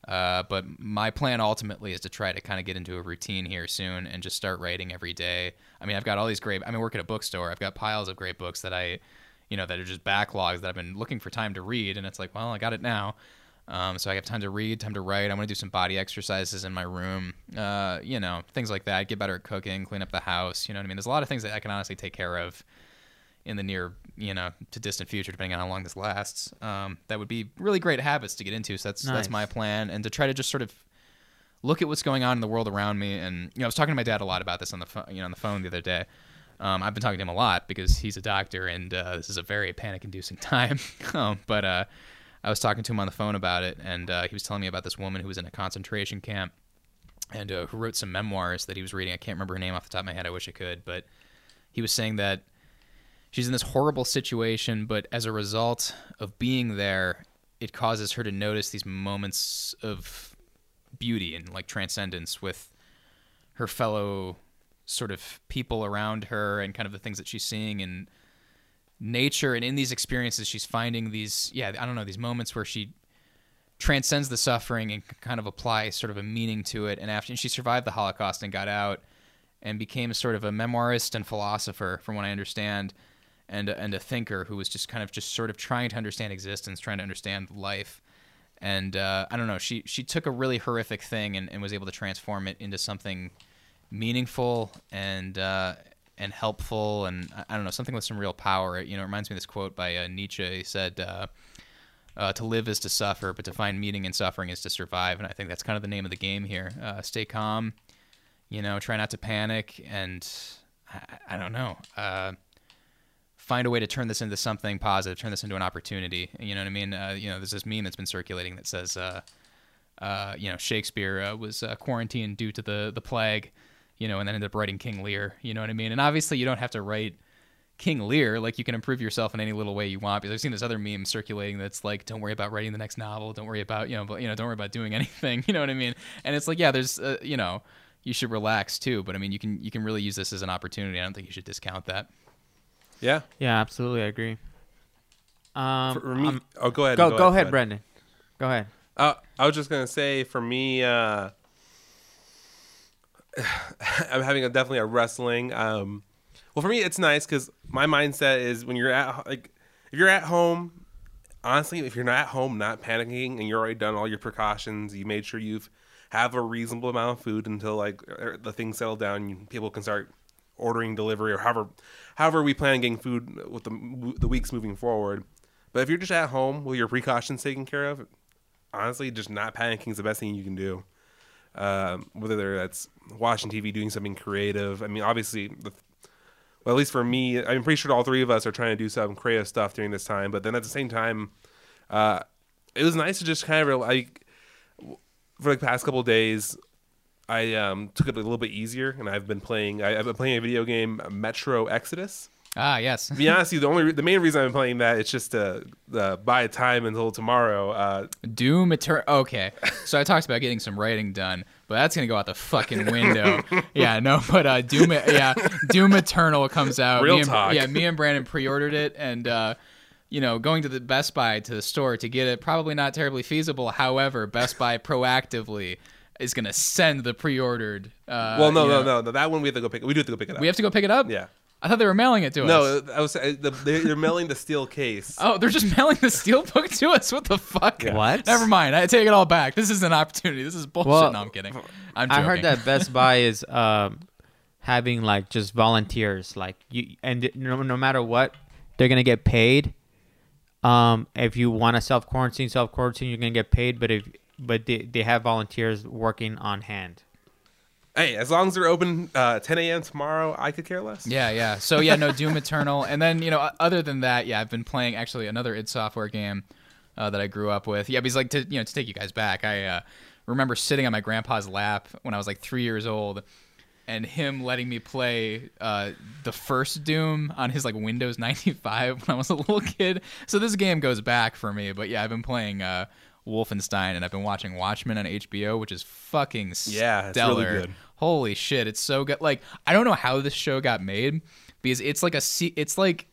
Uh, but my plan ultimately is to try to kind of get into a routine here soon and just start writing every day. I mean, I've got all these great. I mean, I work at a bookstore. I've got piles of great books that I, you know, that are just backlogs that I've been looking for time to read, and it's like, well, I got it now. Um, so I have time to read, time to write. I want to do some body exercises in my room. Uh, you know, things like that. Get better at cooking, clean up the house. You know what I mean? There's a lot of things that I can honestly take care of in the near, you know, to distant future, depending on how long this lasts. Um, that would be really great habits to get into. So that's that's my plan, and to try to just sort of look at what's going on in the world around me. And you know, I was talking to my dad a lot about this on the phone, you know, on the phone the other day. Um, I've been talking to him a lot because he's a doctor, and uh, this is a very panic-inducing <laughs> time. um, but uh, I was talking to him on the phone about it, and uh, he was telling me about this woman who was in a concentration camp and uh, who wrote some memoirs that he was reading. I can't remember her name off the top of my head. I wish I could, but he was saying that she's in this horrible situation, but as a result of being there, it causes her to notice these moments of beauty and like transcendence with her fellow sort of people around her and kind of the things that she's seeing in nature and in these experiences she's finding these yeah i don't know these moments where she transcends the suffering and kind of apply sort of a meaning to it and after and she survived the holocaust and got out and became sort of a memoirist and philosopher from what i understand and and a thinker who was just kind of just sort of trying to understand existence trying to understand life and uh, I don't know. She she took a really horrific thing and, and was able to transform it into something meaningful and uh, and helpful, and I, don't know something with some real power. You know, it reminds me of this quote by uh, Nietzsche. He said. Uh, uh, to live is to suffer, but to find meaning in suffering is to survive. And I think that's kind of the name of the game here. Uh, stay calm, you know, try not to panic, and I, I don't know find a way to turn this into something positive, turn this into an opportunity. You know what I mean? Uh, you know, there's this meme that's been circulating that says, uh, uh, you know, Shakespeare uh, was uh, quarantined due to the the plague, you know, and then ended up writing King Lear. You know what I mean? And obviously, you don't have to write King Lear. Like, you can improve yourself in any little way you want. Because I've seen this other meme circulating that's like, don't worry about writing the next novel. Don't worry about you know, but, you know, don't worry about doing <laughs> anything. You know what I mean? And it's like, yeah, there's, uh, you know. You should relax too, but I mean, you can you can really use this as an opportunity. I don't think you should discount that. Yeah. Yeah, absolutely, I agree. Um, For me, um, oh, go ahead. go, go, ahead, Fred. Brendan. Go ahead. Uh, I was just gonna say, for me, uh, <sighs> I'm having a, definitely a wrestling. Um, well, for me, it's nice because my mindset is when you're at like if you're at home. Honestly, if you're not at home, not panicking, and you're already done all your precautions, you made sure you've have a reasonable amount of food until like er, the things settle down. People can start ordering delivery or however however we plan on getting food with the the weeks moving forward. But if you're just at home with your precautions taken care of, honestly, just not panicking is the best thing you can do. Um, whether that's watching TV, doing something creative. I mean, obviously, the, well, at least for me, I'm pretty sure all three of us are trying to do some creative stuff during this time. But then at the same time, uh, it was nice to just kind of like for the past couple days. I um, took it a little bit easier, and I've been playing. I, I've been playing a video game, Metro Exodus. Ah, yes. To be honest, with you, the only re- the main reason I'm playing that it's just to uh, buy time until tomorrow. Uh, Doom Eternal. Okay, so I talked about getting some writing done, but that's gonna go out the fucking window. <laughs> yeah, no, but uh, Doom. Yeah, Doom Eternal comes out. Real me and, talk. Yeah, me and Brandon pre-ordered it, and uh, you know, going to the Best Buy to the store to get it probably not terribly feasible. However, Best Buy proactively is gonna send the pre-ordered. Uh, well, no, no, know- no, no. That one we have to go pick. We do have to go pick it up. We have to go pick it up. Yeah. I thought they were mailing it to us. No, I was uh, the, they're, they're mailing the steel case. <laughs> Oh, they're just mailing the steel book to us. What the fuck? Yeah. What? Never mind. I take it all back. This is an opportunity. This is bullshit. Well, no, I'm kidding. I'm I heard that Best <laughs> Buy is um, having like just volunteers, like you, and no, no matter what, they're gonna get paid. Um, if you want to self quarantine, self quarantine, you're gonna get paid. But if but they, they have volunteers working on hand. Hey, as long as they're open uh, 10 a.m. tomorrow, I could care less. Yeah, yeah. So yeah, no Doom Eternal, and then you know, other than that, yeah, I've been playing actually another id Software game uh, that I grew up with. Yeah, because like to you know to take you guys back, I uh, remember sitting on my grandpa's lap when I was like three years old, and him letting me play uh, the first Doom on his like Windows 95 <laughs> when I was a little kid. So this game goes back for me, but yeah, I've been playing. Wolfenstein, and I've been watching Watchmen on HBO, which is fucking Yeah, stellar. it's really good. Holy shit, it's so good. Like I don't know how this show got made because it's like a se- it's like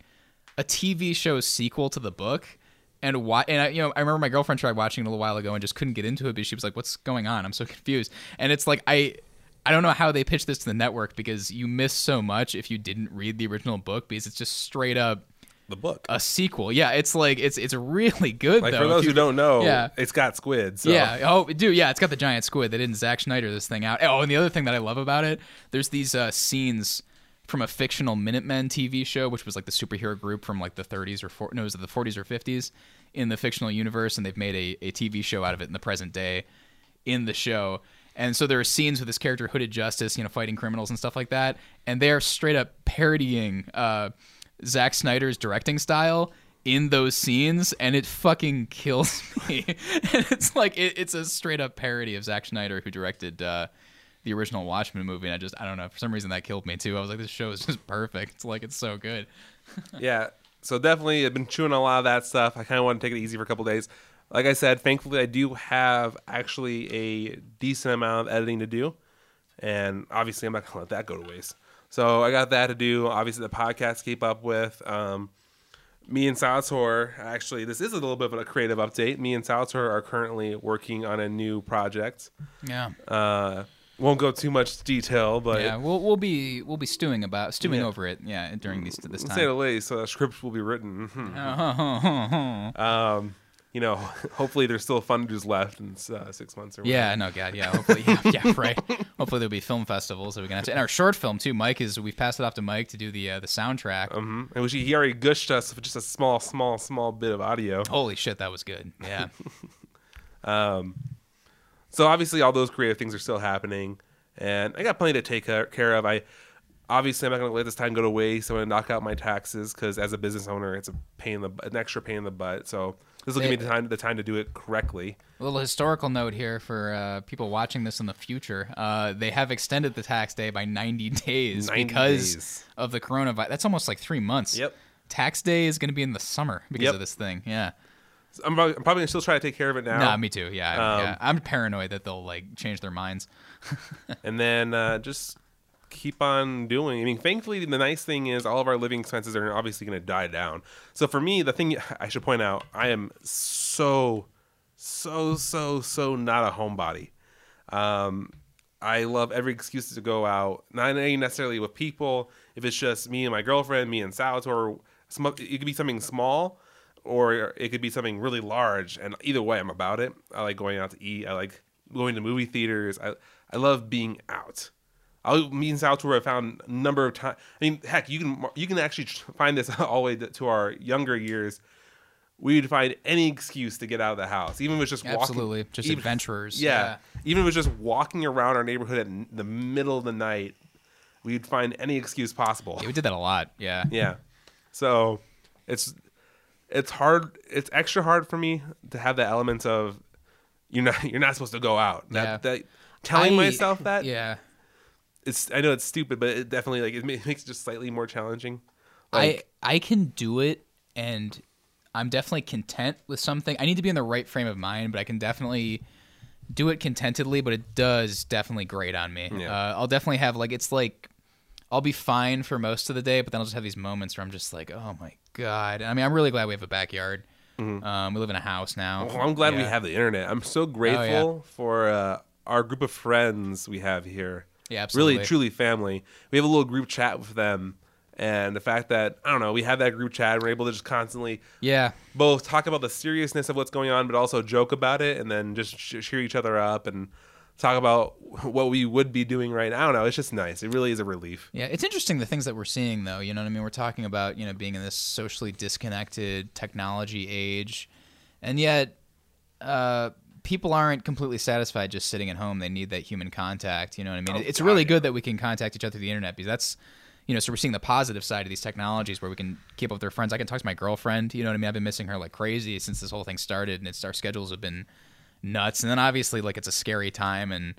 a TV show sequel to the book. And why? And I, you know, I remember my girlfriend tried watching it a little while ago and just couldn't get into it because she was like, "What's going on? I'm so confused." And it's like I, I don't know how they pitched this to the network because you miss so much if you didn't read the original book because it's just straight up The book. a sequel. Yeah, it's like it's it's really good like though. for those you- who don't know, Yeah. it's got squid. So. yeah. Oh, dude. Yeah, it's got the giant squid. They didn't Zack Snyder this thing out. Oh, and the other thing that I love about it, there's these uh, scenes from a fictional Minutemen TV show, which was like the superhero group from like the 30s or four, no, it was the 40s or 50s in the fictional universe, and they've made a, a TV show out of it in the present day in the show. And so there are scenes with this character Hooded Justice, you know, fighting criminals and stuff like that, and they're straight up parodying uh, Zack Snyder's directing style in those scenes, and it fucking kills me. <laughs> and it's like it, it's a straight up parody of Zack Snyder, who directed uh, the original Watchmen movie. And I just I don't know for some reason that killed me too. I was like, this show is just <laughs> perfect. It's like it's so good. <laughs> yeah. So definitely, I've been chewing a lot of that stuff. I kind of want to take it easy for a couple days. Like I said, thankfully, I do have actually a decent amount of editing to do, and obviously, I'm not gonna let that go to waste. So I got that to do. Obviously, the podcast keep up with. Um, me and Salvatore, actually, this is a little bit of a creative update. Me and Salvatore are currently working on a new project. Yeah. Uh, won't go too much detail, but yeah, we'll we'll be we'll be stewing about stewing Yeah. over it. Yeah, during these this time. say the least, uh, scripts will be written. <laughs> <laughs> Um, you know, <laughs> hopefully there's still funders left in uh, six months or whatever. Yeah, no, God, yeah. Hopefully, yeah, yeah, <laughs> right. Hopefully there'll be film festivals that we can have to. And our short film too. Mike is we've passed it off to Mike to do the uh, the soundtrack. Um, and he he already gushed us for just a small, small, small bit of audio. Holy shit, that was good. Yeah, <laughs> Um, so obviously all those creative things are still happening, and I got plenty to take care- care of. I obviously I'm not going to let this time go to waste. I'm going to knock out my taxes because as a business owner, it's a pain in the an extra pain in the butt. So this will give me the time the time to do it correctly. a little historical note here for uh, people watching this in the future. Uh, they have extended the tax day by 90 days 90 because days. of the coronavirus. That's almost like three months. Yep. Tax day is going to be in the summer because Yep. of this thing. Yeah. I'm probably, I'm probably going to still try to take care of it now. Nah, me too. Yeah, Um, yeah. I'm paranoid that they'll like change their minds. <laughs> and then uh, just keep on doing. I mean, thankfully, the nice thing is all of our living expenses are obviously going to die down. So for me, the thing <sighs> I should point out, I am so, so, so, so not a homebody. Um, I love every excuse to go out, not necessarily with people. If it's just me and my girlfriend, me and Salvatore, it could be something small, or it could be something really large. And either way, I'm about it. I like going out to eat. I like going to movie theaters. I I love being out. I'll me and Salvatore have found a number of times. I mean, heck, you can you can actually find this <laughs> all the way to our younger years. We'd find any excuse to get out of the house, even if it's just walking. Absolutely, just even- adventurers. yeah. Even if it was just walking around our neighborhood at the middle of the night, we'd find any excuse possible. Yeah, we did that a lot. Yeah. <laughs> Yeah. So it's it's hard it's extra hard for me to have the elements of you're not <laughs> you're not supposed to go out. That Yeah. that telling I- myself that Yeah. It's I know it's stupid, but it definitely like it <laughs> makes it just slightly more challenging. Like I I can do it and I'm definitely content with something. I need to be in the right frame of mind, but I can definitely do it contentedly, but it does definitely grate on me. Yeah. Uh, I'll definitely have like it's like I'll be fine for most of the day, but then I'll just have these moments where I'm just like, oh my god. I mean, I'm really glad we have a backyard. Um, we live in a house now. well, I'm glad we Yeah. Oh, have the internet. I'm so grateful for uh, our group of friends we have here. Yeah, absolutely. Really, truly family. We have a little group chat with them. And the fact that I don't know, we have that group chat, and we're able to just constantly Yeah. both talk about the seriousness of what's going on, but also joke about it, and then just ch- cheer each other up and talk about <laughs> what we would be doing right now. I don't know. It's just nice. It really is a relief. Yeah, it's interesting the things that we're seeing, though. You know what I mean? We're talking about you know being in this socially disconnected technology age, and yet uh, people aren't completely satisfied just sitting at home. They need that human contact. You know what I mean? Oh, it's God, really yeah. good that we can contact each other through the internet because that's you know so we're seeing the positive side of these technologies where we can keep up with our friends. I can talk to my girlfriend. You know what I mean? I've been missing her like crazy since this whole thing started, and it's our schedules have been nuts. And then obviously like it's a scary time and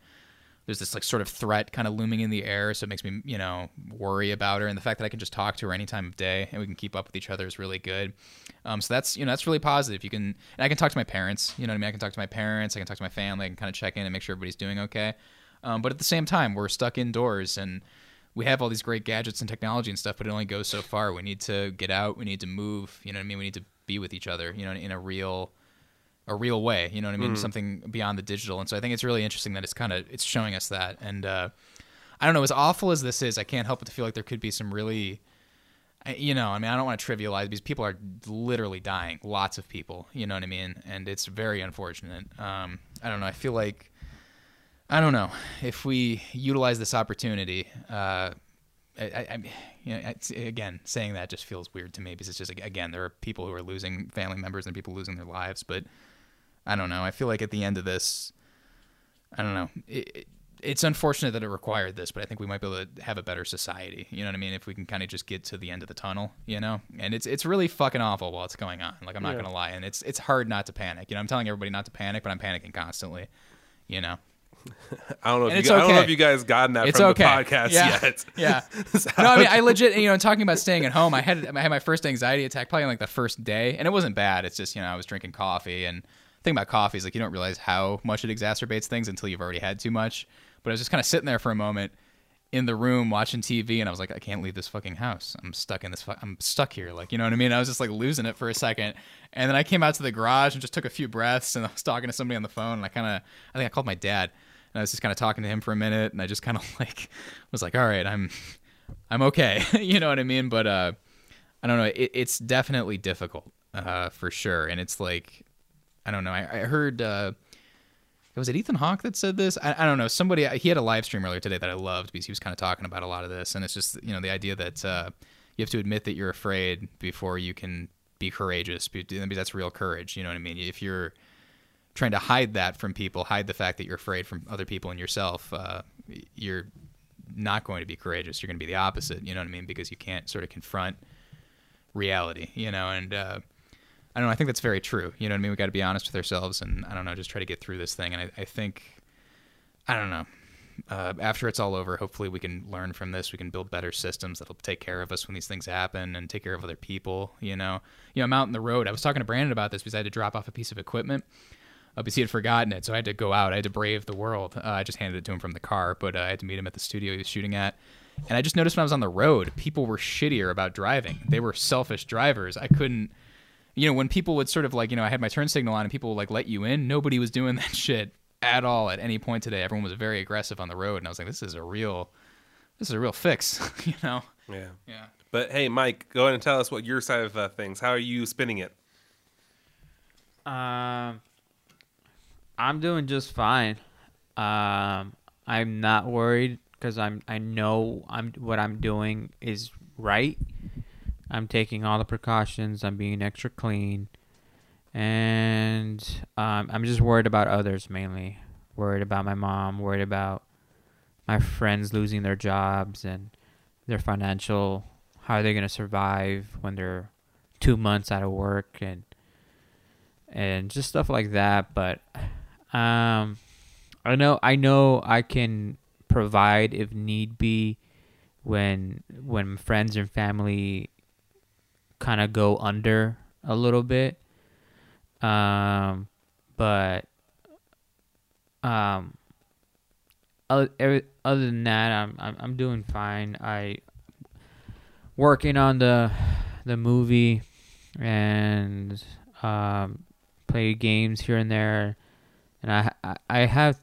there's this like sort of threat kind of looming in the air so it makes me you know worry about her and the fact that i can just talk to her any time of day and we can keep up with each other is really good. Um, so that's you know that's really positive. You can and i can talk to my parents you know what i mean? I can talk to my parents i can talk to my family i can kind of check in and make sure everybody's doing okay. Um, but at the same time we're stuck indoors and we have all these great gadgets and technology and stuff but it only goes so far. We need to get out we need to move you know what i mean? We need to be with each other you know in a real a real way. You know what I mean? Something beyond the digital. And so I think it's really interesting that it's kind of it's showing us that. And uh, I don't know. As awful as this is, I can't help but to feel like there could be some really, you know, I mean, I don't want to trivialize because people are literally dying. Lots of people. You know what I mean? And it's very unfortunate. Um, I don't know. I feel like. I don't know if we utilize this opportunity. Uh, I, I, I- you know, it's, again, saying that just feels weird to me because it's just again there are people who are losing family members and people losing their lives. But I don't know. I feel like at the end of this, I don't know. It, it, it's unfortunate that it required this, but I think we might be able to have a better society. You know what I mean? If we can kind of just get to the end of the tunnel, you know. And it's it's really fucking awful while it's going on. Like I'm not Yeah. gonna lie, and it's it's hard not to panic. You know, I'm telling everybody not to panic, but I'm panicking constantly. You know, <laughs> I don't know. If you, guys, I don't know if you guys gotten that it's from okay. the podcast yeah. yet. <laughs> Yeah. <laughs> So- No, I mean, I legit, you know, talking about staying at home, I had I had my first anxiety attack probably on, like the first day, and it wasn't bad. It's just you know I was drinking coffee, and thing about coffee is like you don't realize how much it exacerbates things until you've already had too much. But I was just kind of sitting there for a moment in the room watching TV, and I was like, I can't leave this fucking house. I'm stuck in this. Fu- I'm stuck here. Like you know what I mean? I was just like losing it for a second, and then I came out to the garage and just took a few breaths, and I was talking to somebody on the phone, and I kind of I think I called my dad. And I was just kind of talking to him for a minute, and I just kind of <laughs> like was like, "All right, I'm, I'm okay." <laughs> you know what I mean? But uh, I don't know. It, it's definitely difficult, uh, for sure. And it's like, I don't know. I, I heard, uh, was it Ethan Hawke that said this? I, I don't know. Somebody he had a live stream earlier today that I loved because he was kind of talking about a lot of this, and it's just you know the idea that uh, you have to admit that you're afraid before you can be courageous. That's real courage. You know what I mean? If you're trying to hide that from people, hide the fact that you're afraid from other people and yourself, uh, you're not going to be courageous. You're going to be the opposite. You know what I mean? Because you can't sort of confront reality. You know, and uh, I don't know. I think that's very true. You know what I mean? We got to be honest with ourselves, and I don't know, just try to get through this thing. And I, I think, I don't know. Uh, after it's all over, hopefully we can learn from this. We can build better systems that'll take care of us when these things happen and take care of other people. You know, you know, I'm out in the road. I was talking to Brandon about this because I had to drop off a piece of equipment uh, because he had forgotten it. So I had to go out. I had to brave the world. Uh, I just handed it to him from the car, but uh, I had to meet him at the studio he was shooting at. And I just noticed when I was on the road, people were shittier about driving. They were selfish drivers. I couldn't, you know, when people would sort of like, you know, I had my turn signal on and people would like let you in. Nobody was doing <laughs> that shit at all at any point today. Everyone was very aggressive on the road, and I was like, this is a real, this is a real fix, <laughs> you know? Yeah. Yeah. But hey, Mike, go ahead and tell us what your side of uh, things. How are you spinning it? Um, I'm doing just fine. Um, I'm not worried because I'm I know I'm what I'm doing is right. I'm taking all the precautions. I'm being extra clean, and um, I'm just worried about others mainly. Worried about my mom. Worried about my friends losing their jobs and their financial. How are they gonna survive when they're two months out of work and and just stuff like that. But um, I know I know I can provide if need be when when friends and family kind of go under a little bit. Um, but um, other, other than that, I'm, I'm I'm doing fine. I working on the the movie and um, play games here and there, and I I, I have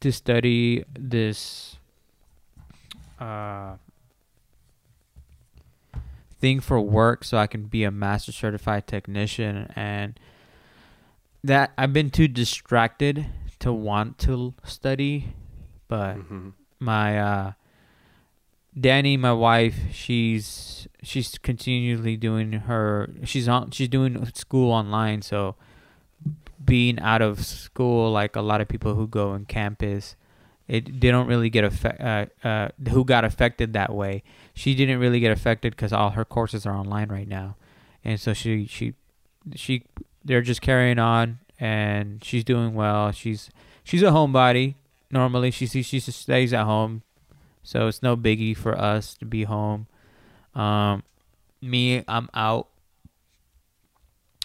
to study this uh, thing for work so I can be a master certified technician and that I've been too distracted to want to study, but hmm my uh Danny, my wife, she's she's continually doing her she's on she's doing school online, so being out of school like a lot of people who go on campus, it don't really get affected. uh, uh who got affected that way. She didn't really get affected cuz all her courses are online right now. And so she she she they're just carrying on and she's doing well. She's she's a homebody normally she she she stays at home so it's no biggie for us to be home um me i'm out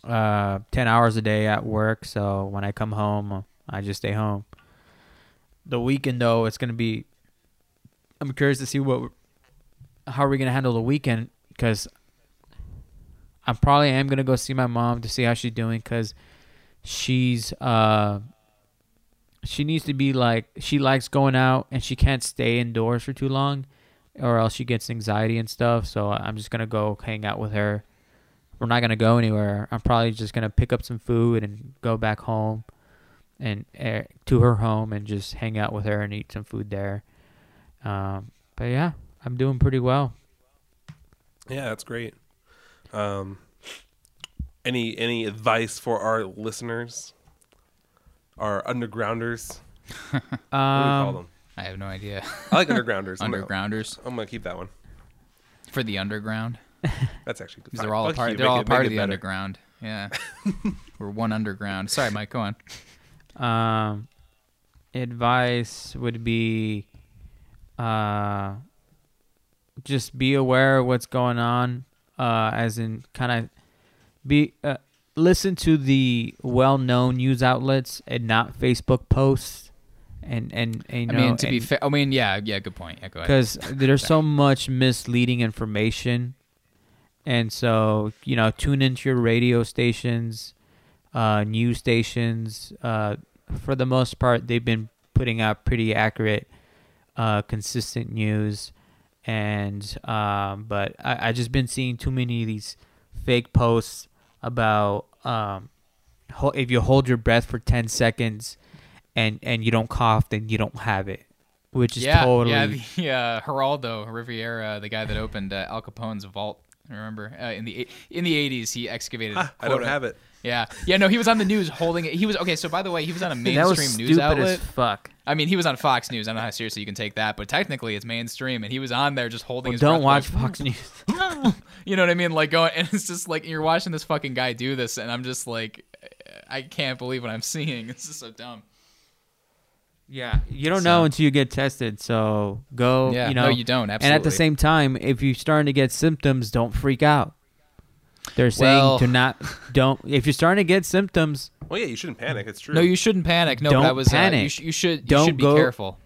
uh 10 hours a day at work so when i come home i just stay home the weekend though it's gonna be i'm curious to see what how are we gonna handle the weekend? Because i probably am gonna go see my mom to see how she's doing because she's uh she needs to be like she likes going out and she can't stay indoors for too long or else she gets anxiety and stuff. So i'm just gonna go hang out with her. We're not gonna go anywhere. I'm probably just gonna pick up some food and go back home and uh, to her home and just hang out with her and eat some food there um, but yeah i'm doing pretty well Yeah, that's great. Um, any any advice for our listeners, our undergrounders? <laughs> What do we call Um, them? I have no idea. I like undergrounders. <laughs> I'm gonna- Undergrounders I'm gonna keep that one. for the underground. <laughs> That's actually Because they're all a Fuck part. you, They're all it- a part of the better. underground. Yeah, we're one underground. Sorry, Mike. Go on. Um, advice would be, uh, just be aware of what's going on. Uh, as in, kind of be uh, listen to the well-known news outlets and not Facebook posts. And and, and I mean, know, to be fair, I mean, yeah, yeah. Good point. Yeah, go because there's so much misleading information and so you know tune into your radio stations uh, news stations uh, for the most part they've been putting out pretty accurate uh, consistent news and um, but I, I just been seeing too many of these fake posts about um, ho- if you hold your breath for 10 seconds and and you don't cough then you don't have it which is yeah, totally <laughs> yeah. The uh, Geraldo Rivera, the guy that opened uh, Al Capone's vault. Remember, uh, in the in the eighties, he excavated. Ah, I don't have it. Yeah, yeah. No, he was on the news holding it. He was okay. So by the way, he was on a <laughs> that was mainstream news outlet. as fuck. I mean, he was on Fox News. I don't know how seriously you can take that, but technically, it's mainstream, and he was on there just holding. Well, his don't watch going, Fox News. <laughs> You know what I mean? Like going, and it's just like you're watching this fucking guy do this, and I'm just like, I can't believe what I'm seeing. <laughs> This is so dumb. Yeah, you don't So- know until you get tested. So go. Yeah, you know, no, you don't. And at the same time, if you're starting to get symptoms, don't freak out. They're saying Well- to not <laughs> don't. If you're starting to get symptoms, Well, yeah, you shouldn't panic. It's true. No, you shouldn't panic. No, Don't but I was. Uh, you, panic. sh- you should. You Don't should be go- careful.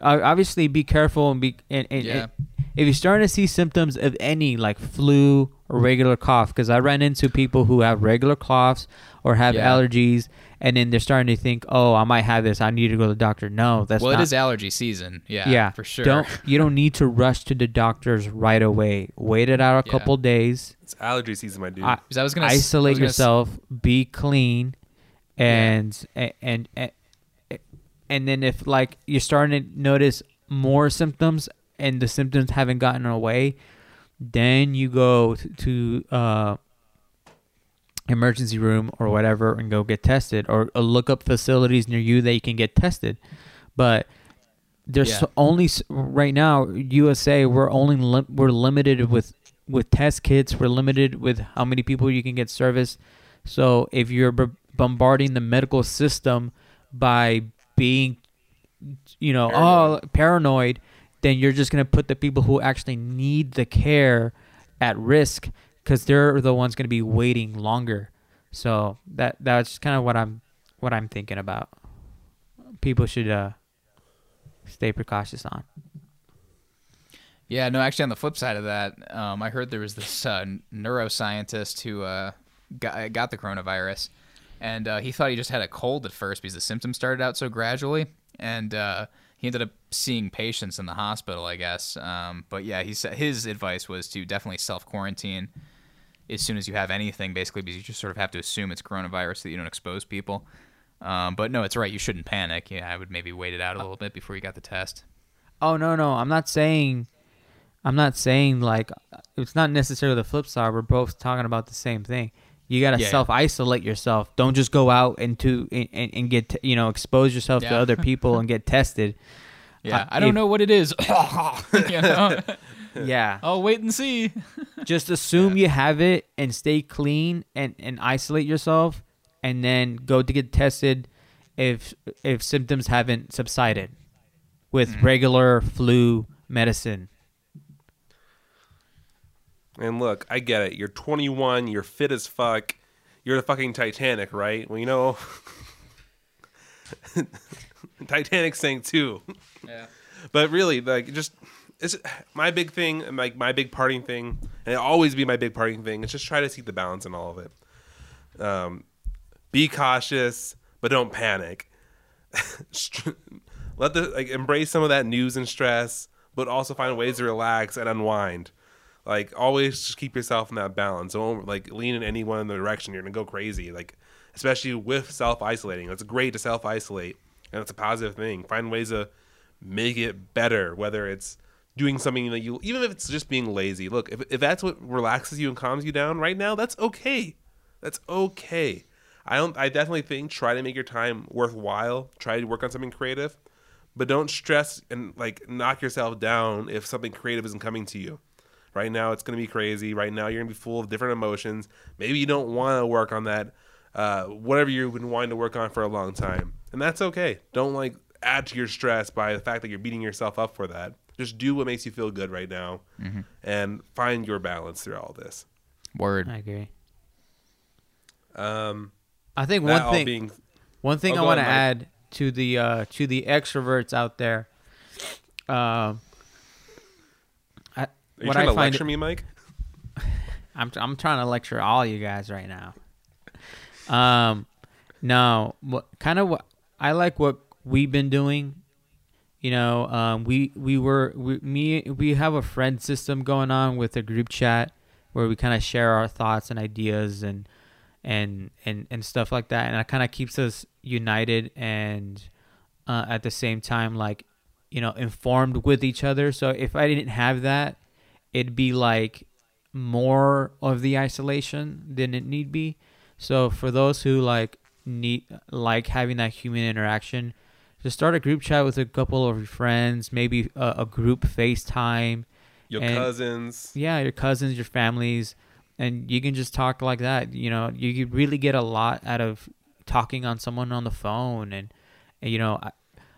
uh, obviously be careful and be and, and, Yeah. and if you're starting to see symptoms of any like flu or regular cough because i ran into people who have regular coughs or have Yeah. allergies and then they're starting to think oh i might have this i need to go to the doctor no that's well, not it is allergy season. Yeah, yeah for sure. don't you don't need to rush to the doctors right away wait it out a Yeah. couple days It's allergy season, my dude. I- 'Cause I was gonna isolate was gonna s- yourself be clean and, and and and and then if like you're starting to notice more symptoms and the symptoms haven't gotten away then you go t- to uh emergency room or whatever and go get tested or, or look up facilities near you that you can get tested but there's Yeah. so- only right now USA we're only lim- we're limited with with test kits we're limited with how many people you can get service so if you're b- bombarding the medical system by being you know Paranoid. oh paranoid then you're just going to put the people who actually need the care at risk because they're the ones going to be waiting longer. So that that's kind of what i'm what i'm thinking about. People should uh stay precautious on. Yeah, no, actually, on the flip side of that, um, I heard there was this uh, neuroscientist who uh, got, got the coronavirus, and uh, he thought he just had a cold at first because the symptoms started out so gradually, and uh, he ended up seeing patients in the hospital, I guess. Um, but yeah, he said his advice was to definitely self quarantine as soon as you have anything, basically, because you just sort of have to assume it's coronavirus so that you don't expose people. Um, but no, it's right. You shouldn't panic. Yeah, I would maybe wait it out a little bit before you got the test. Oh no, no, I'm not saying, I'm not saying like it's not necessarily the flip side. We're both talking about the same thing. You gotta Yeah, yeah. self isolate yourself. Don't just go out and to and, and, get t- you know expose yourself to other people and get tested. <laughs> Yeah, Uh, I don't if- know what it is. <laughs> you know? <laughs> <laughs> Yeah, I'll wait and see. <laughs> just assume you have it and stay clean and and isolate yourself, and then go to get tested if if symptoms haven't subsided with Mm-hmm. regular flu medicine. And look, I get it. You're 21. You're fit as fuck. You're the fucking Titanic, right? Well, you know, <laughs> Titanic sank too. Yeah. But really, like, just it's my big thing, like my big parting thing, and it always be my big parting thing. Is just try to seek the balance in all of it. Um, be cautious, but don't panic. <laughs> Let the like embrace some of that news and stress, but also find ways to relax and unwind. Like always, just keep yourself in that balance. Don't like lean in any one direction. You're gonna go crazy. Like especially with self isolating. It's great to self isolate, and it's a positive thing. Find ways to make it better. Whether it's doing something that you, even if it's just being lazy. Look, if if that's what relaxes you and calms you down right now, that's okay. That's okay. I don't. I definitely think try to make your time worthwhile. Try to work on something creative, but don't stress and like knock yourself down if something creative isn't coming to you. Right now, it's going to be crazy. Right now, you're going to be full of different emotions. Maybe you don't want to work on that, uh, whatever you've been wanting to work on for a long time, and that's okay. Don't like add to your stress by the fact that you're beating yourself up for that. Just do what makes you feel good right now, and find your balance through all this. Word. I agree. Um, I think one thing being One thing Oh, I want to ahead, add to the uh, to the extroverts out there, um, I, Are you what trying I to find lecture me, Mike? <laughs> I'm I'm trying to lecture all you guys right now. Um, no, what kind of what I like what we've been doing. You know, um, we we were we, me we have a friend system going on with a group chat where we kind of share our thoughts and ideas and and and and stuff like that, and it kind of keeps us united and uh, at the same time like you know informed with each other. So if I didn't have that, it'd be like more of the isolation than it need be. So for those who like need like having that human interaction, just start a group chat with a couple of your friends, maybe a, a group FaceTime. Your And- cousins. Yeah, your cousins, your families, and you can just talk like that. You know, you could really get a lot out of talking on someone on the phone, and, and you know, I,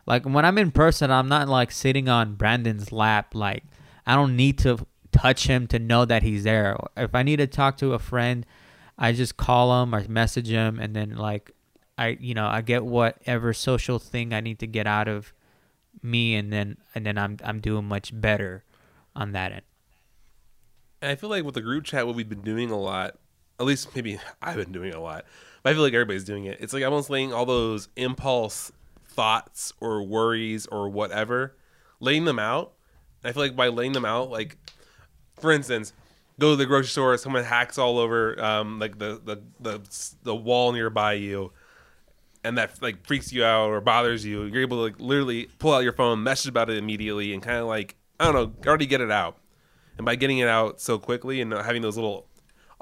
like when I'm in person, I'm not like sitting on Brandon's lap. Like I don't need to touch him to know that he's there. If I need to talk to a friend, I just call him or message him, and then like I, you know, I get whatever social thing I need to get out of me, and then and then I'm I'm doing much better on that end. And I feel like with the group chat, what we've been doing a lot, at least maybe <laughs> I've been doing a lot, but I feel like everybody's doing it. It's like almost laying all those impulse thoughts or worries or whatever, laying them out. I feel like by laying them out, like for instance, go to the grocery store, someone hacks all over um, like the, the the the wall nearby you, and that like freaks you out or bothers you. You're able to like literally pull out your phone, message about it immediately, and kind of like I don't know, already get it out. And by getting it out so quickly and having those little,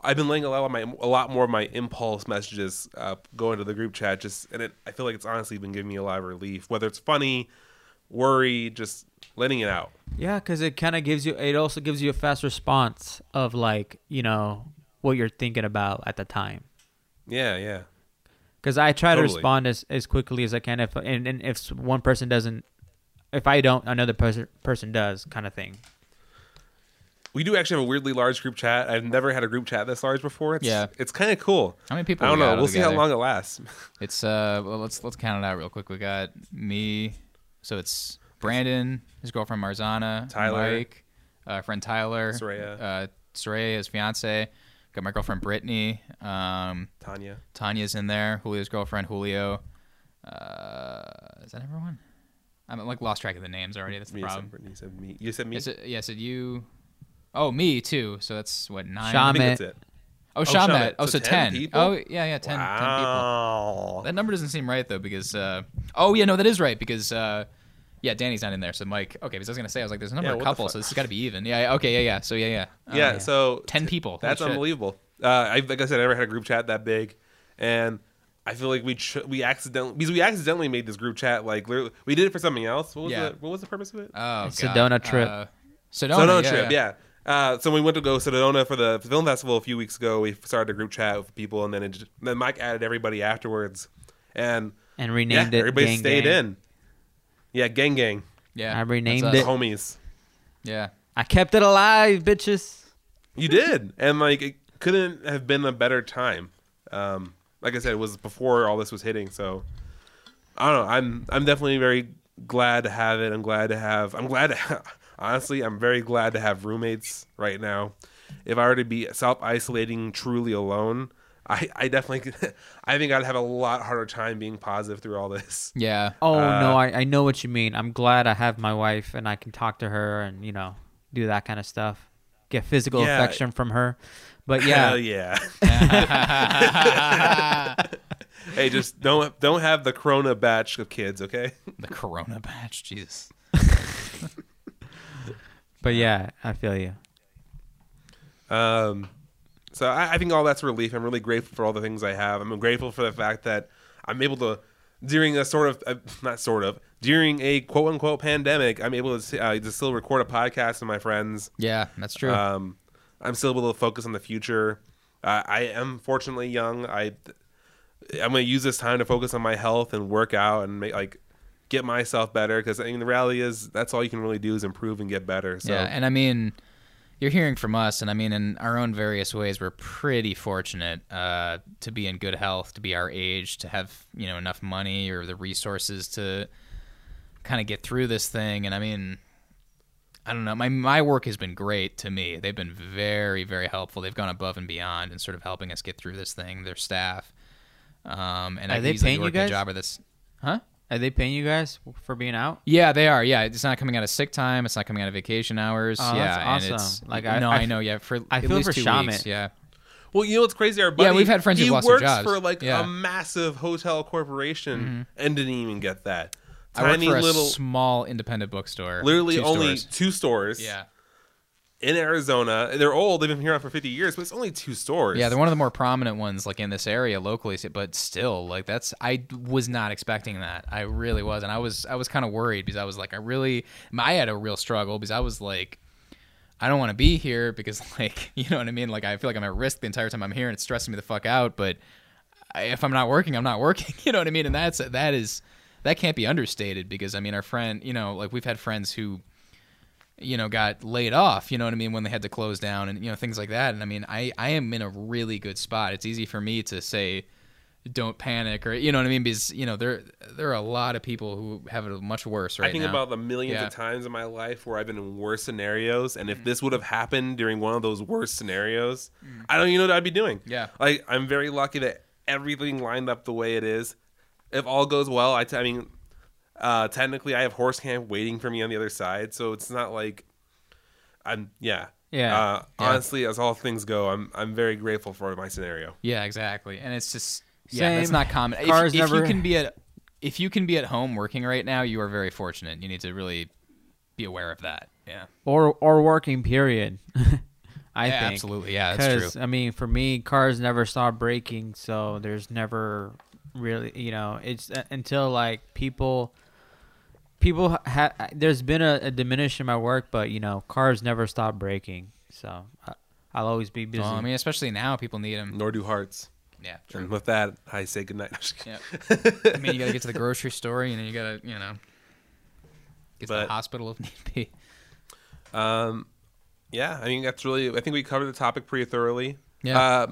I've been letting a lot of my a lot more of my impulse messages uh, go into the group chat. Just and it, I feel like it's honestly been giving me a lot of relief. Whether it's funny, worry, just letting it out. Yeah, because it kind of gives you. It also gives you a fast response of like you know what you're thinking about at the time. Yeah, yeah. Because I try to respond as, as quickly as I can. If and, and if one person doesn't, if I don't, another person person does, kind of thing. We do actually have a weirdly large group chat. I've never had a group chat this large before. It's, Yeah. it's kind of cool. How many people? I don't we know. We'll see how long it lasts. <laughs> It's uh, well, let's let's count it out real quick. We got me, so it's Brandon, his girlfriend Marzana, Tyler. Mike, uh, friend Tyler, Soraya. uh, Soraya, his fiance. Got my girlfriend Brittany. Um, Tanya. Tanya's in there. Julio's girlfriend Julio. Uh, is that everyone? I'm like lost track of the names already. That's the Me, you said problem. Brittany, you said me. You said me. Is it, yeah, said you. Oh, me too. So that's what nine. Shaman. I think that's it. Oh, Oh, Shamet. Shamet. Oh, So so, 10 ten. Oh, yeah, yeah, 10, 10 people. wow. That number doesn't seem right though because uh, oh yeah no that is right because uh, yeah Danny's not in there so Mike okay because I was gonna say I was like there's a number Yeah, of what the couples fuck? so this has got to be even yeah, yeah okay yeah yeah so yeah yeah Uh, yeah, so 10 people That's Holy shit. unbelievable. Uh, I, like I said, I never had a group chat that big, and I feel like we ch- we accidentally because we accidentally made this group chat like literally, we did it for something else. What was Yeah. the what was the purpose of it? oh Sedona God. trip. uh, Sedona, Sedona yeah, trip, yeah. yeah. Uh, so we went to go Sedona for the film festival a few weeks ago. We started a group chat with people, and then it just, then Mike added everybody afterwards, and And yeah, renamed it. everybody Gang stayed Gang. in. Yeah, gang gang, yeah I renamed it. homies. yeah I kept it alive, bitches. You did, and like it couldn't have been a better time. Um, like I said, it was before all this was hitting, so I don't know. I'm I'm definitely very glad to have it. I'm glad to have. I'm glad to. <laughs> honestly, I'm very glad to have roommates right now. If I were to be self isolating truly alone, I I definitely <laughs> I think I'd have a lot harder time being positive through all this. yeah Oh Uh, no, I, I know what you mean. I'm glad I have my wife and I can talk to her and you know do that kind of stuff, get physical Yeah. affection from her. But Hell yeah, yeah. <laughs> hey, just don't don't have the Corona batch of kids, okay? the Corona batch Jesus <laughs> but yeah, I feel you. Um, So I, I think all that's relief. I'm really grateful for all the things I have. I'm grateful for the fact that I'm able to, during a sort of, uh, not sort of, during a quote unquote pandemic, I'm able to, uh, to still record a podcast with my friends. Yeah, that's true. Um, I'm still able to focus on the future. Uh, I am fortunately young. I I'm gonna use this time to focus on my health and work out and make like get myself better because I mean the reality is that's all you can really do is improve and get better. So Yeah, and I mean, you're hearing from us, and I mean, in our own various ways, we're pretty fortunate uh, to be in good health, to be our age, to have you know enough money or the resources to kind of get through this thing. And I mean, I don't know, my my work has been great to me. They've been very very helpful. They've gone above and beyond and sort of helping us get through this thing. Their staff, um, and Are I they easily paying you guys? a job or this, huh? Are they paying you guys for being out? Yeah, they are. Yeah, it's not coming out of sick time. It's not coming out of vacation hours. Oh, yeah, that's and it's Like, I- no, I I, f- know. Yeah, for I at feel least for two Shamit. weeks. Yeah, Well, you know what's crazy? Our buddy, yeah, we've had friends he who've lost their works jobs. for like Yeah. a massive hotel corporation mm-hmm. and didn't even get that. I work Tiny for a little, small independent bookstore. literally two only stores. two stores. Yeah, in Arizona. They're old. They've been here for 50 years, but it's only two stores. yeah, they're one of the more prominent ones, like in this area locally. But still, like that's I was not expecting that. I really was, and I was I was kind of worried because I was like, I really, I had a real struggle because I was like. I don't want to be here because, <laughs> like, you know what I mean. Like, I feel like I'm at risk the entire time I'm here, and it's stressing me the fuck out. But if I'm not working, I'm not <laughs> working. You know what I mean? And that's that is that can't be understated because I mean, our friend, you know, like we've had friends who, you know, got laid off. You know what I mean when they had to close down and you know things like that. And I mean, I I am in a really good spot. It's easy for me to say. Don't panic, or you know what I mean, because you know there there are a lot of people who have it much worse right I think now. about the millions Yeah. of times in my life where I've been in worse scenarios, and if this would have happened during one of those worst scenarios, I don't even know what I'd be doing. Mm. Yeah. like I'm very lucky that everything lined up the way it is. If all goes well, I, t- I mean, uh, technically I have horse camp waiting for me on the other side, so it's not like I'm yeah. Yeah. Uh, Yeah. Honestly, as all things go, I'm I'm very grateful for my scenario. Yeah, exactly. And it's just yeah, that's not common. If, Cars if never- you can be at if you can be at home working right now, you are very fortunate. You need to really be aware of that. Yeah. Or or working period. <laughs> I yeah, think. absolutely. Yeah, that's true. Because I mean, for me, cars never stop breaking, so there's never really, you know, it's uh, until like people, people ha- There's been a, a diminish in my work, but you know, cars never stop breaking, so I, I'll always be busy. Well, I mean, especially now, people need them. Nor do hearts. Yeah, And with that, I say goodnight. <laughs> Yeah. I mean, you got to get to the grocery store, you know, you got to, you know, get to the hospital if need be. Um, yeah, I mean that's really. I think we covered the topic pretty thoroughly. Yeah. Uh,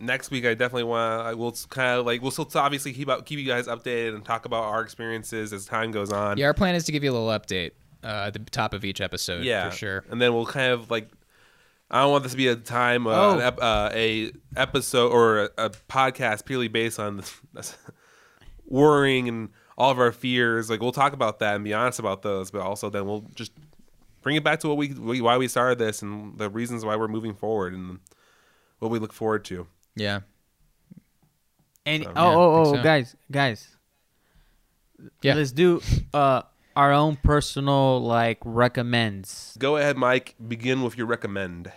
next week, I definitely want. to. We'll kind of like. We'll still obviously keep out, keep you guys updated and talk about our experiences as time goes on. Yeah, our plan is to give you a little update uh, at the top of each episode. yeah, for sure. And then we'll kind of like. I don't want this to be a time, uh, Oh. ep- uh, a episode or a, a podcast purely based on this, worrying and all of our fears. Like we'll talk about that and be honest about those, but also then we'll just bring it back to what we, we why we started this and the reasons why we're moving forward and what we look forward to. Yeah. and So, oh, yeah, oh, oh, so. guys, guys, Yeah. let's do uh our own personal like recommends. Go ahead, Mike. Begin with your recommend.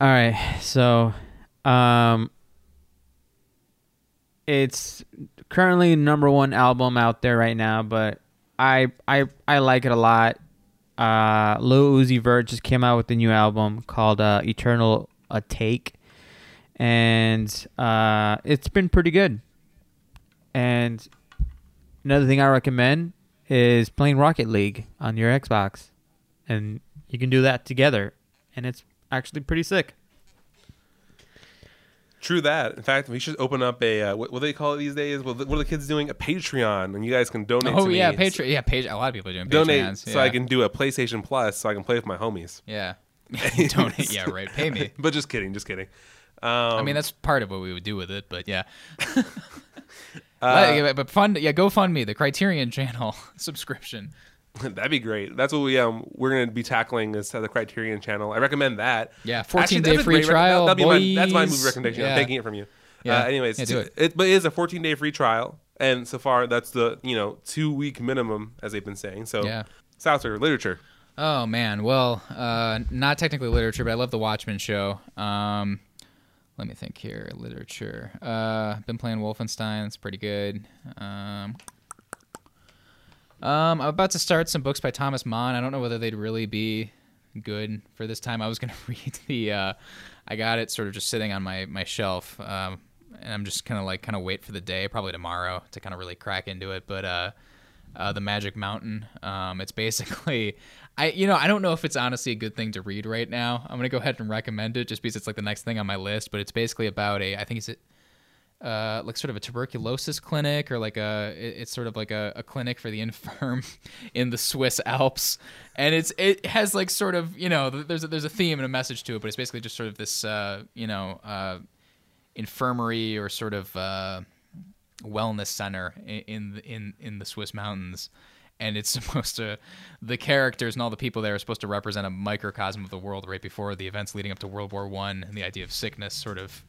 All right, so um, it's currently number one album out there right now, but I I I like it a lot. Uh, Lil Uzi Vert just came out with a new album called uh, Eternal Atake, and uh, it's been pretty good. And another thing I recommend is playing Rocket League on your Xbox, and you can do that together, and it's actually pretty sick. True that. In fact, we should open up a uh, what, what do they call it these days? What, what are the kids doing? A Patreon, and you guys can donate. Oh to yeah. Patreon. Yeah, page. A lot of people are doing Donate Patreons. so yeah. I can do a PlayStation Plus, so I can play with my homies. Yeah. <laughs> Donate. Yeah, right. Pay me. <laughs> But just kidding, just kidding. Um, I mean, that's part of what we would do with it, but yeah. <laughs> Uh, but, but fund, yeah, go fund me the Criterion Channel <laughs> subscription. <laughs> that'd be great. That's what we um we're gonna be tackling is uh, the Criterion channel. I recommend that. Yeah, 14 that's day free great trial. that'd be my, that's my movie recommendation. Yeah. I'm taking it from you. Yeah. Uh, anyways, Yeah, do t- it. but it is a 14 day free trial, and so far that's the you know two week minimum as they've been saying. So Yeah. Souther literature. Oh man, well, uh, not technically literature, but I love the Watchmen show. Um, let me think here. Literature. Uh, been playing Wolfenstein. It's pretty good. Um, um, I'm about to start some books by Thomas Mann. I don't know whether they'd really be good for this time. I was gonna <laughs> read the. Uh, I got it sort of just sitting on my my shelf, um, and I'm just kind of like kind of wait for the day, probably tomorrow, to kind of really crack into it. But uh, uh, the Magic Mountain. Um, it's <laughs> basically, I you know I don't know if it's honestly a good thing to read right now. I'm gonna go ahead and recommend it just because it's like the next thing on my list. But it's basically about a I think it's uh, like sort of a tuberculosis clinic or like a it's sort of like a, a clinic for the <laughs> infirm in the Swiss Alps, and it's it has like sort of you know there's a, there's a theme and a message to it, but it's basically just sort of this uh, you know uh, infirmary or sort of uh, wellness center in in in the Swiss mountains. And it's <laughs> supposed to, the characters and all the people there are supposed to represent a microcosm of the world right before the events leading up to World War One and the idea of sickness sort of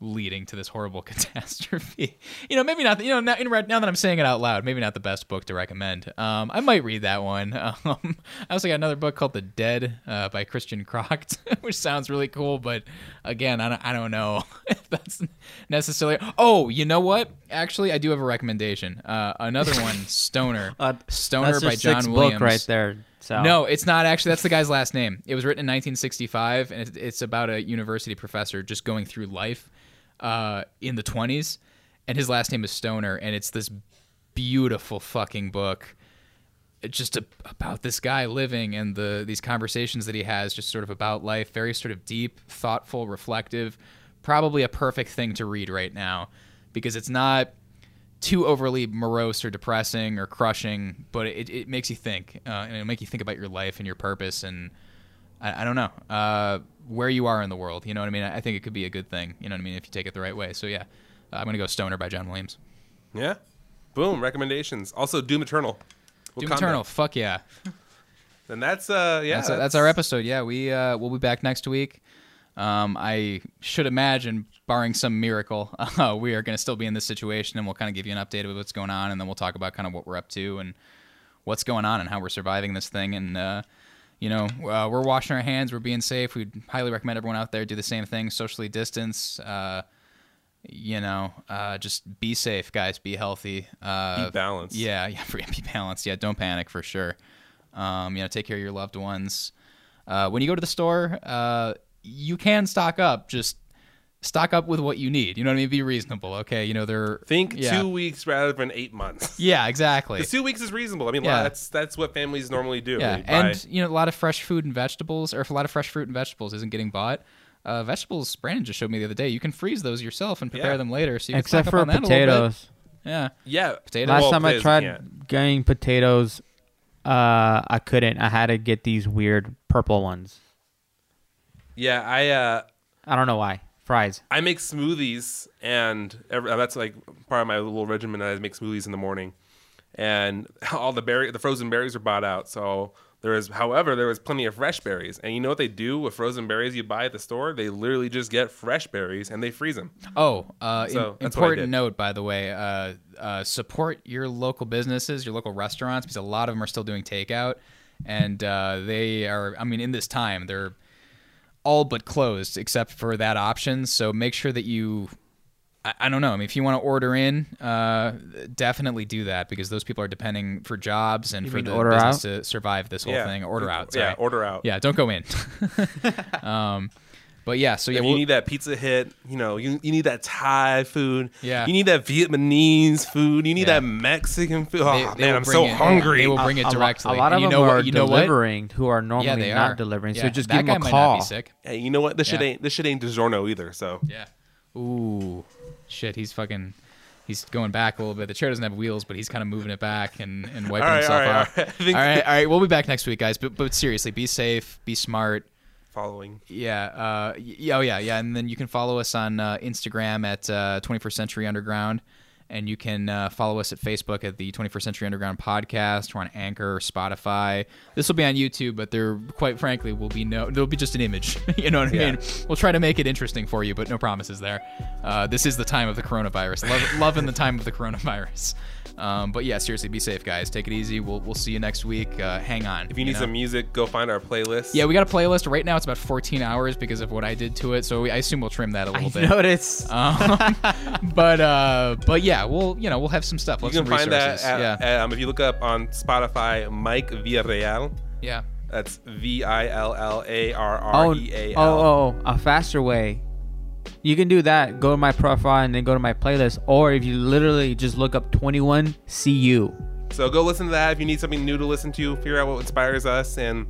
leading to this horrible <laughs> catastrophe. You know, maybe not. You know, now, now that I'm saying it out loud, maybe not the best book to recommend. Um, I might read that one. <laughs> Um, I also got another book called The Dead uh, by Christian Kracht, <laughs> which sounds really cool, but again, I don't, I don't know if that's necessarily. Oh, you know what? Actually, I do have a recommendation. Uh, another one, Stoner. Uh, Stoner by John Williams. book right there. So No, it's not actually. That's the guy's last name. It was written in 1965, and it- it's about a university professor just going through life uh, in the 20s, and his last name is Stoner, and it's this beautiful fucking book. It's just a, about this guy living and the these conversations that he has, just sort of about life. Very sort of deep, thoughtful, reflective. Probably a perfect thing to read right now because it's not too overly morose or depressing or crushing, but it, it makes you think, uh, and it'll make you think about your life and your purpose, and I, I don't know uh, where you are in the world. You know what I mean? I think it could be a good thing. You know what I mean? If you take it the right way. So yeah, uh, I'm gonna go Stoner by John Williams. Yeah. Boom. Recommendations. Also, Doom Eternal. Doom Wakanda. Eternal. Fuck yeah. And that's uh yeah. that's, that's our episode. Yeah, we uh, we'll be back next week. Um, I should imagine, barring some miracle, <laughs> uh, we are going to still be in this situation, and we'll kind of give you an update of what's going on, and then we'll talk about kind of what we're up to and what's going on and how we're surviving this thing. And uh, you know, uh, we're washing our hands, we're being safe. We'd highly recommend everyone out there do the same thing, socially distance. Uh, you know, uh, just be safe, guys. Be healthy. Uh, Be balanced. Yeah, <laughs> yeah, be balanced. Yeah, don't panic for sure. Um, you know, take care of your loved ones. Uh, when you go to the store, uh, you can stock up. Just stock up with what you need. You know what I mean? Be reasonable. Okay. You know, they're Think yeah. two weeks rather than eight months. <laughs> Yeah, exactly. Two weeks is reasonable. I mean, Yeah. that's that's what families normally do. Yeah, They and you know, a lot of fresh food and vegetables, or if a lot of fresh fruit and vegetables isn't getting bought. Uh, vegetables, Brandon just showed me the other day. You can freeze those yourself and prepare Yeah. them later. So you can except stock for on that a little bit. potatoes. Yeah, yeah, Potatoes. Last Well, time I tried yeah. getting potatoes, uh, I couldn't. I had to get these weird purple ones. yeah. I uh, I don't know why. Fries. I make smoothies, and every, that's like part of my little regimen. I make smoothies in the morning, and <laughs> all the berry, the frozen berries are bought out. So there is, however, there was plenty of fresh berries. And you know what they do with frozen berries you buy at the store? They literally just get fresh berries and they freeze them. Oh, uh, So, im- that's what I important note, by the way. Uh, uh, support your local businesses, your local restaurants, because a lot of them are still doing takeout, and uh, they are. I mean, in this time, they're all but closed except for that option. So make sure that you. I, I don't know. I mean, if you want to order in, uh, definitely do that because those people are depending for jobs and You for the order business out? to survive this whole yeah, thing. Order out. Yeah, order out. Yeah, don't go in. <laughs> <laughs> um, but yeah, so yeah, we'll, you need that pizza hit, you know, you, you need that Thai food. Yeah. You need that Vietnamese food. You need Yeah. that Mexican food. Oh, they man, I'm so it- hungry. They will bring it A- a lo- directly. A, lot of And you them know are what? You know what? delivering who are normally Yeah, they not are delivering. Yeah, So just that give guy them a might call. Not be sick. hey, you know what? This shit Yeah. ain't this shit ain't DiGiorno either. So Yeah. Ooh, shit. He's fucking. He's going back a little bit. The chair doesn't have wheels, but he's kind of moving it back and, and wiping All right, himself all right, off. all right. <laughs> I think- all right, all right. We'll be back next week, guys. But but seriously, be safe, be smart. Following. Yeah. Uh. y- Oh yeah. Yeah. And then you can follow us on uh, Instagram at uh, 21st Century Underground, And you can uh, follow us at Facebook at the 21st Century Underground Podcast. We're on Anchor, Spotify. This will be on YouTube, but there, quite frankly, will be no. There'll be just an image. <laughs> you know what I Yeah. mean? We'll try to make it interesting for you, but no promises there. Uh, this is the time of the coronavirus. Love, loving the time of the coronavirus. Um, but yeah, seriously, be safe, guys. Take it easy. We'll we'll see you next week. Uh, hang on. If you need know? some music, go find our playlist. Yeah, we got a playlist. Right now, it's about 14 hours because of what I did to it. So we, I assume we'll trim that a little I bit. noticed. <laughs> Um, but uh, but yeah, we'll you know we'll have some stuff. We'll you can some find that at, yeah, at, um, if you look up on Spotify, Mike Villarreal. yeah. That's V I L L A R oh, R E A oh, L. oh, a faster way. You can do that. Go to my profile and then go to my playlist. Or if you literally just look up 21 CU. So go listen to that if you need something new to listen to. Figure out what inspires us and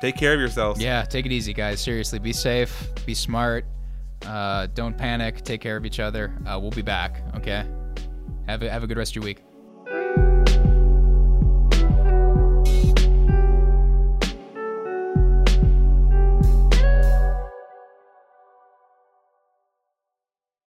take care of yourselves. Yeah, take it easy, guys. Seriously, be safe, be smart, uh, don't panic, take care of each other. Uh, we'll be back. Okay, have a, have a good rest of your week.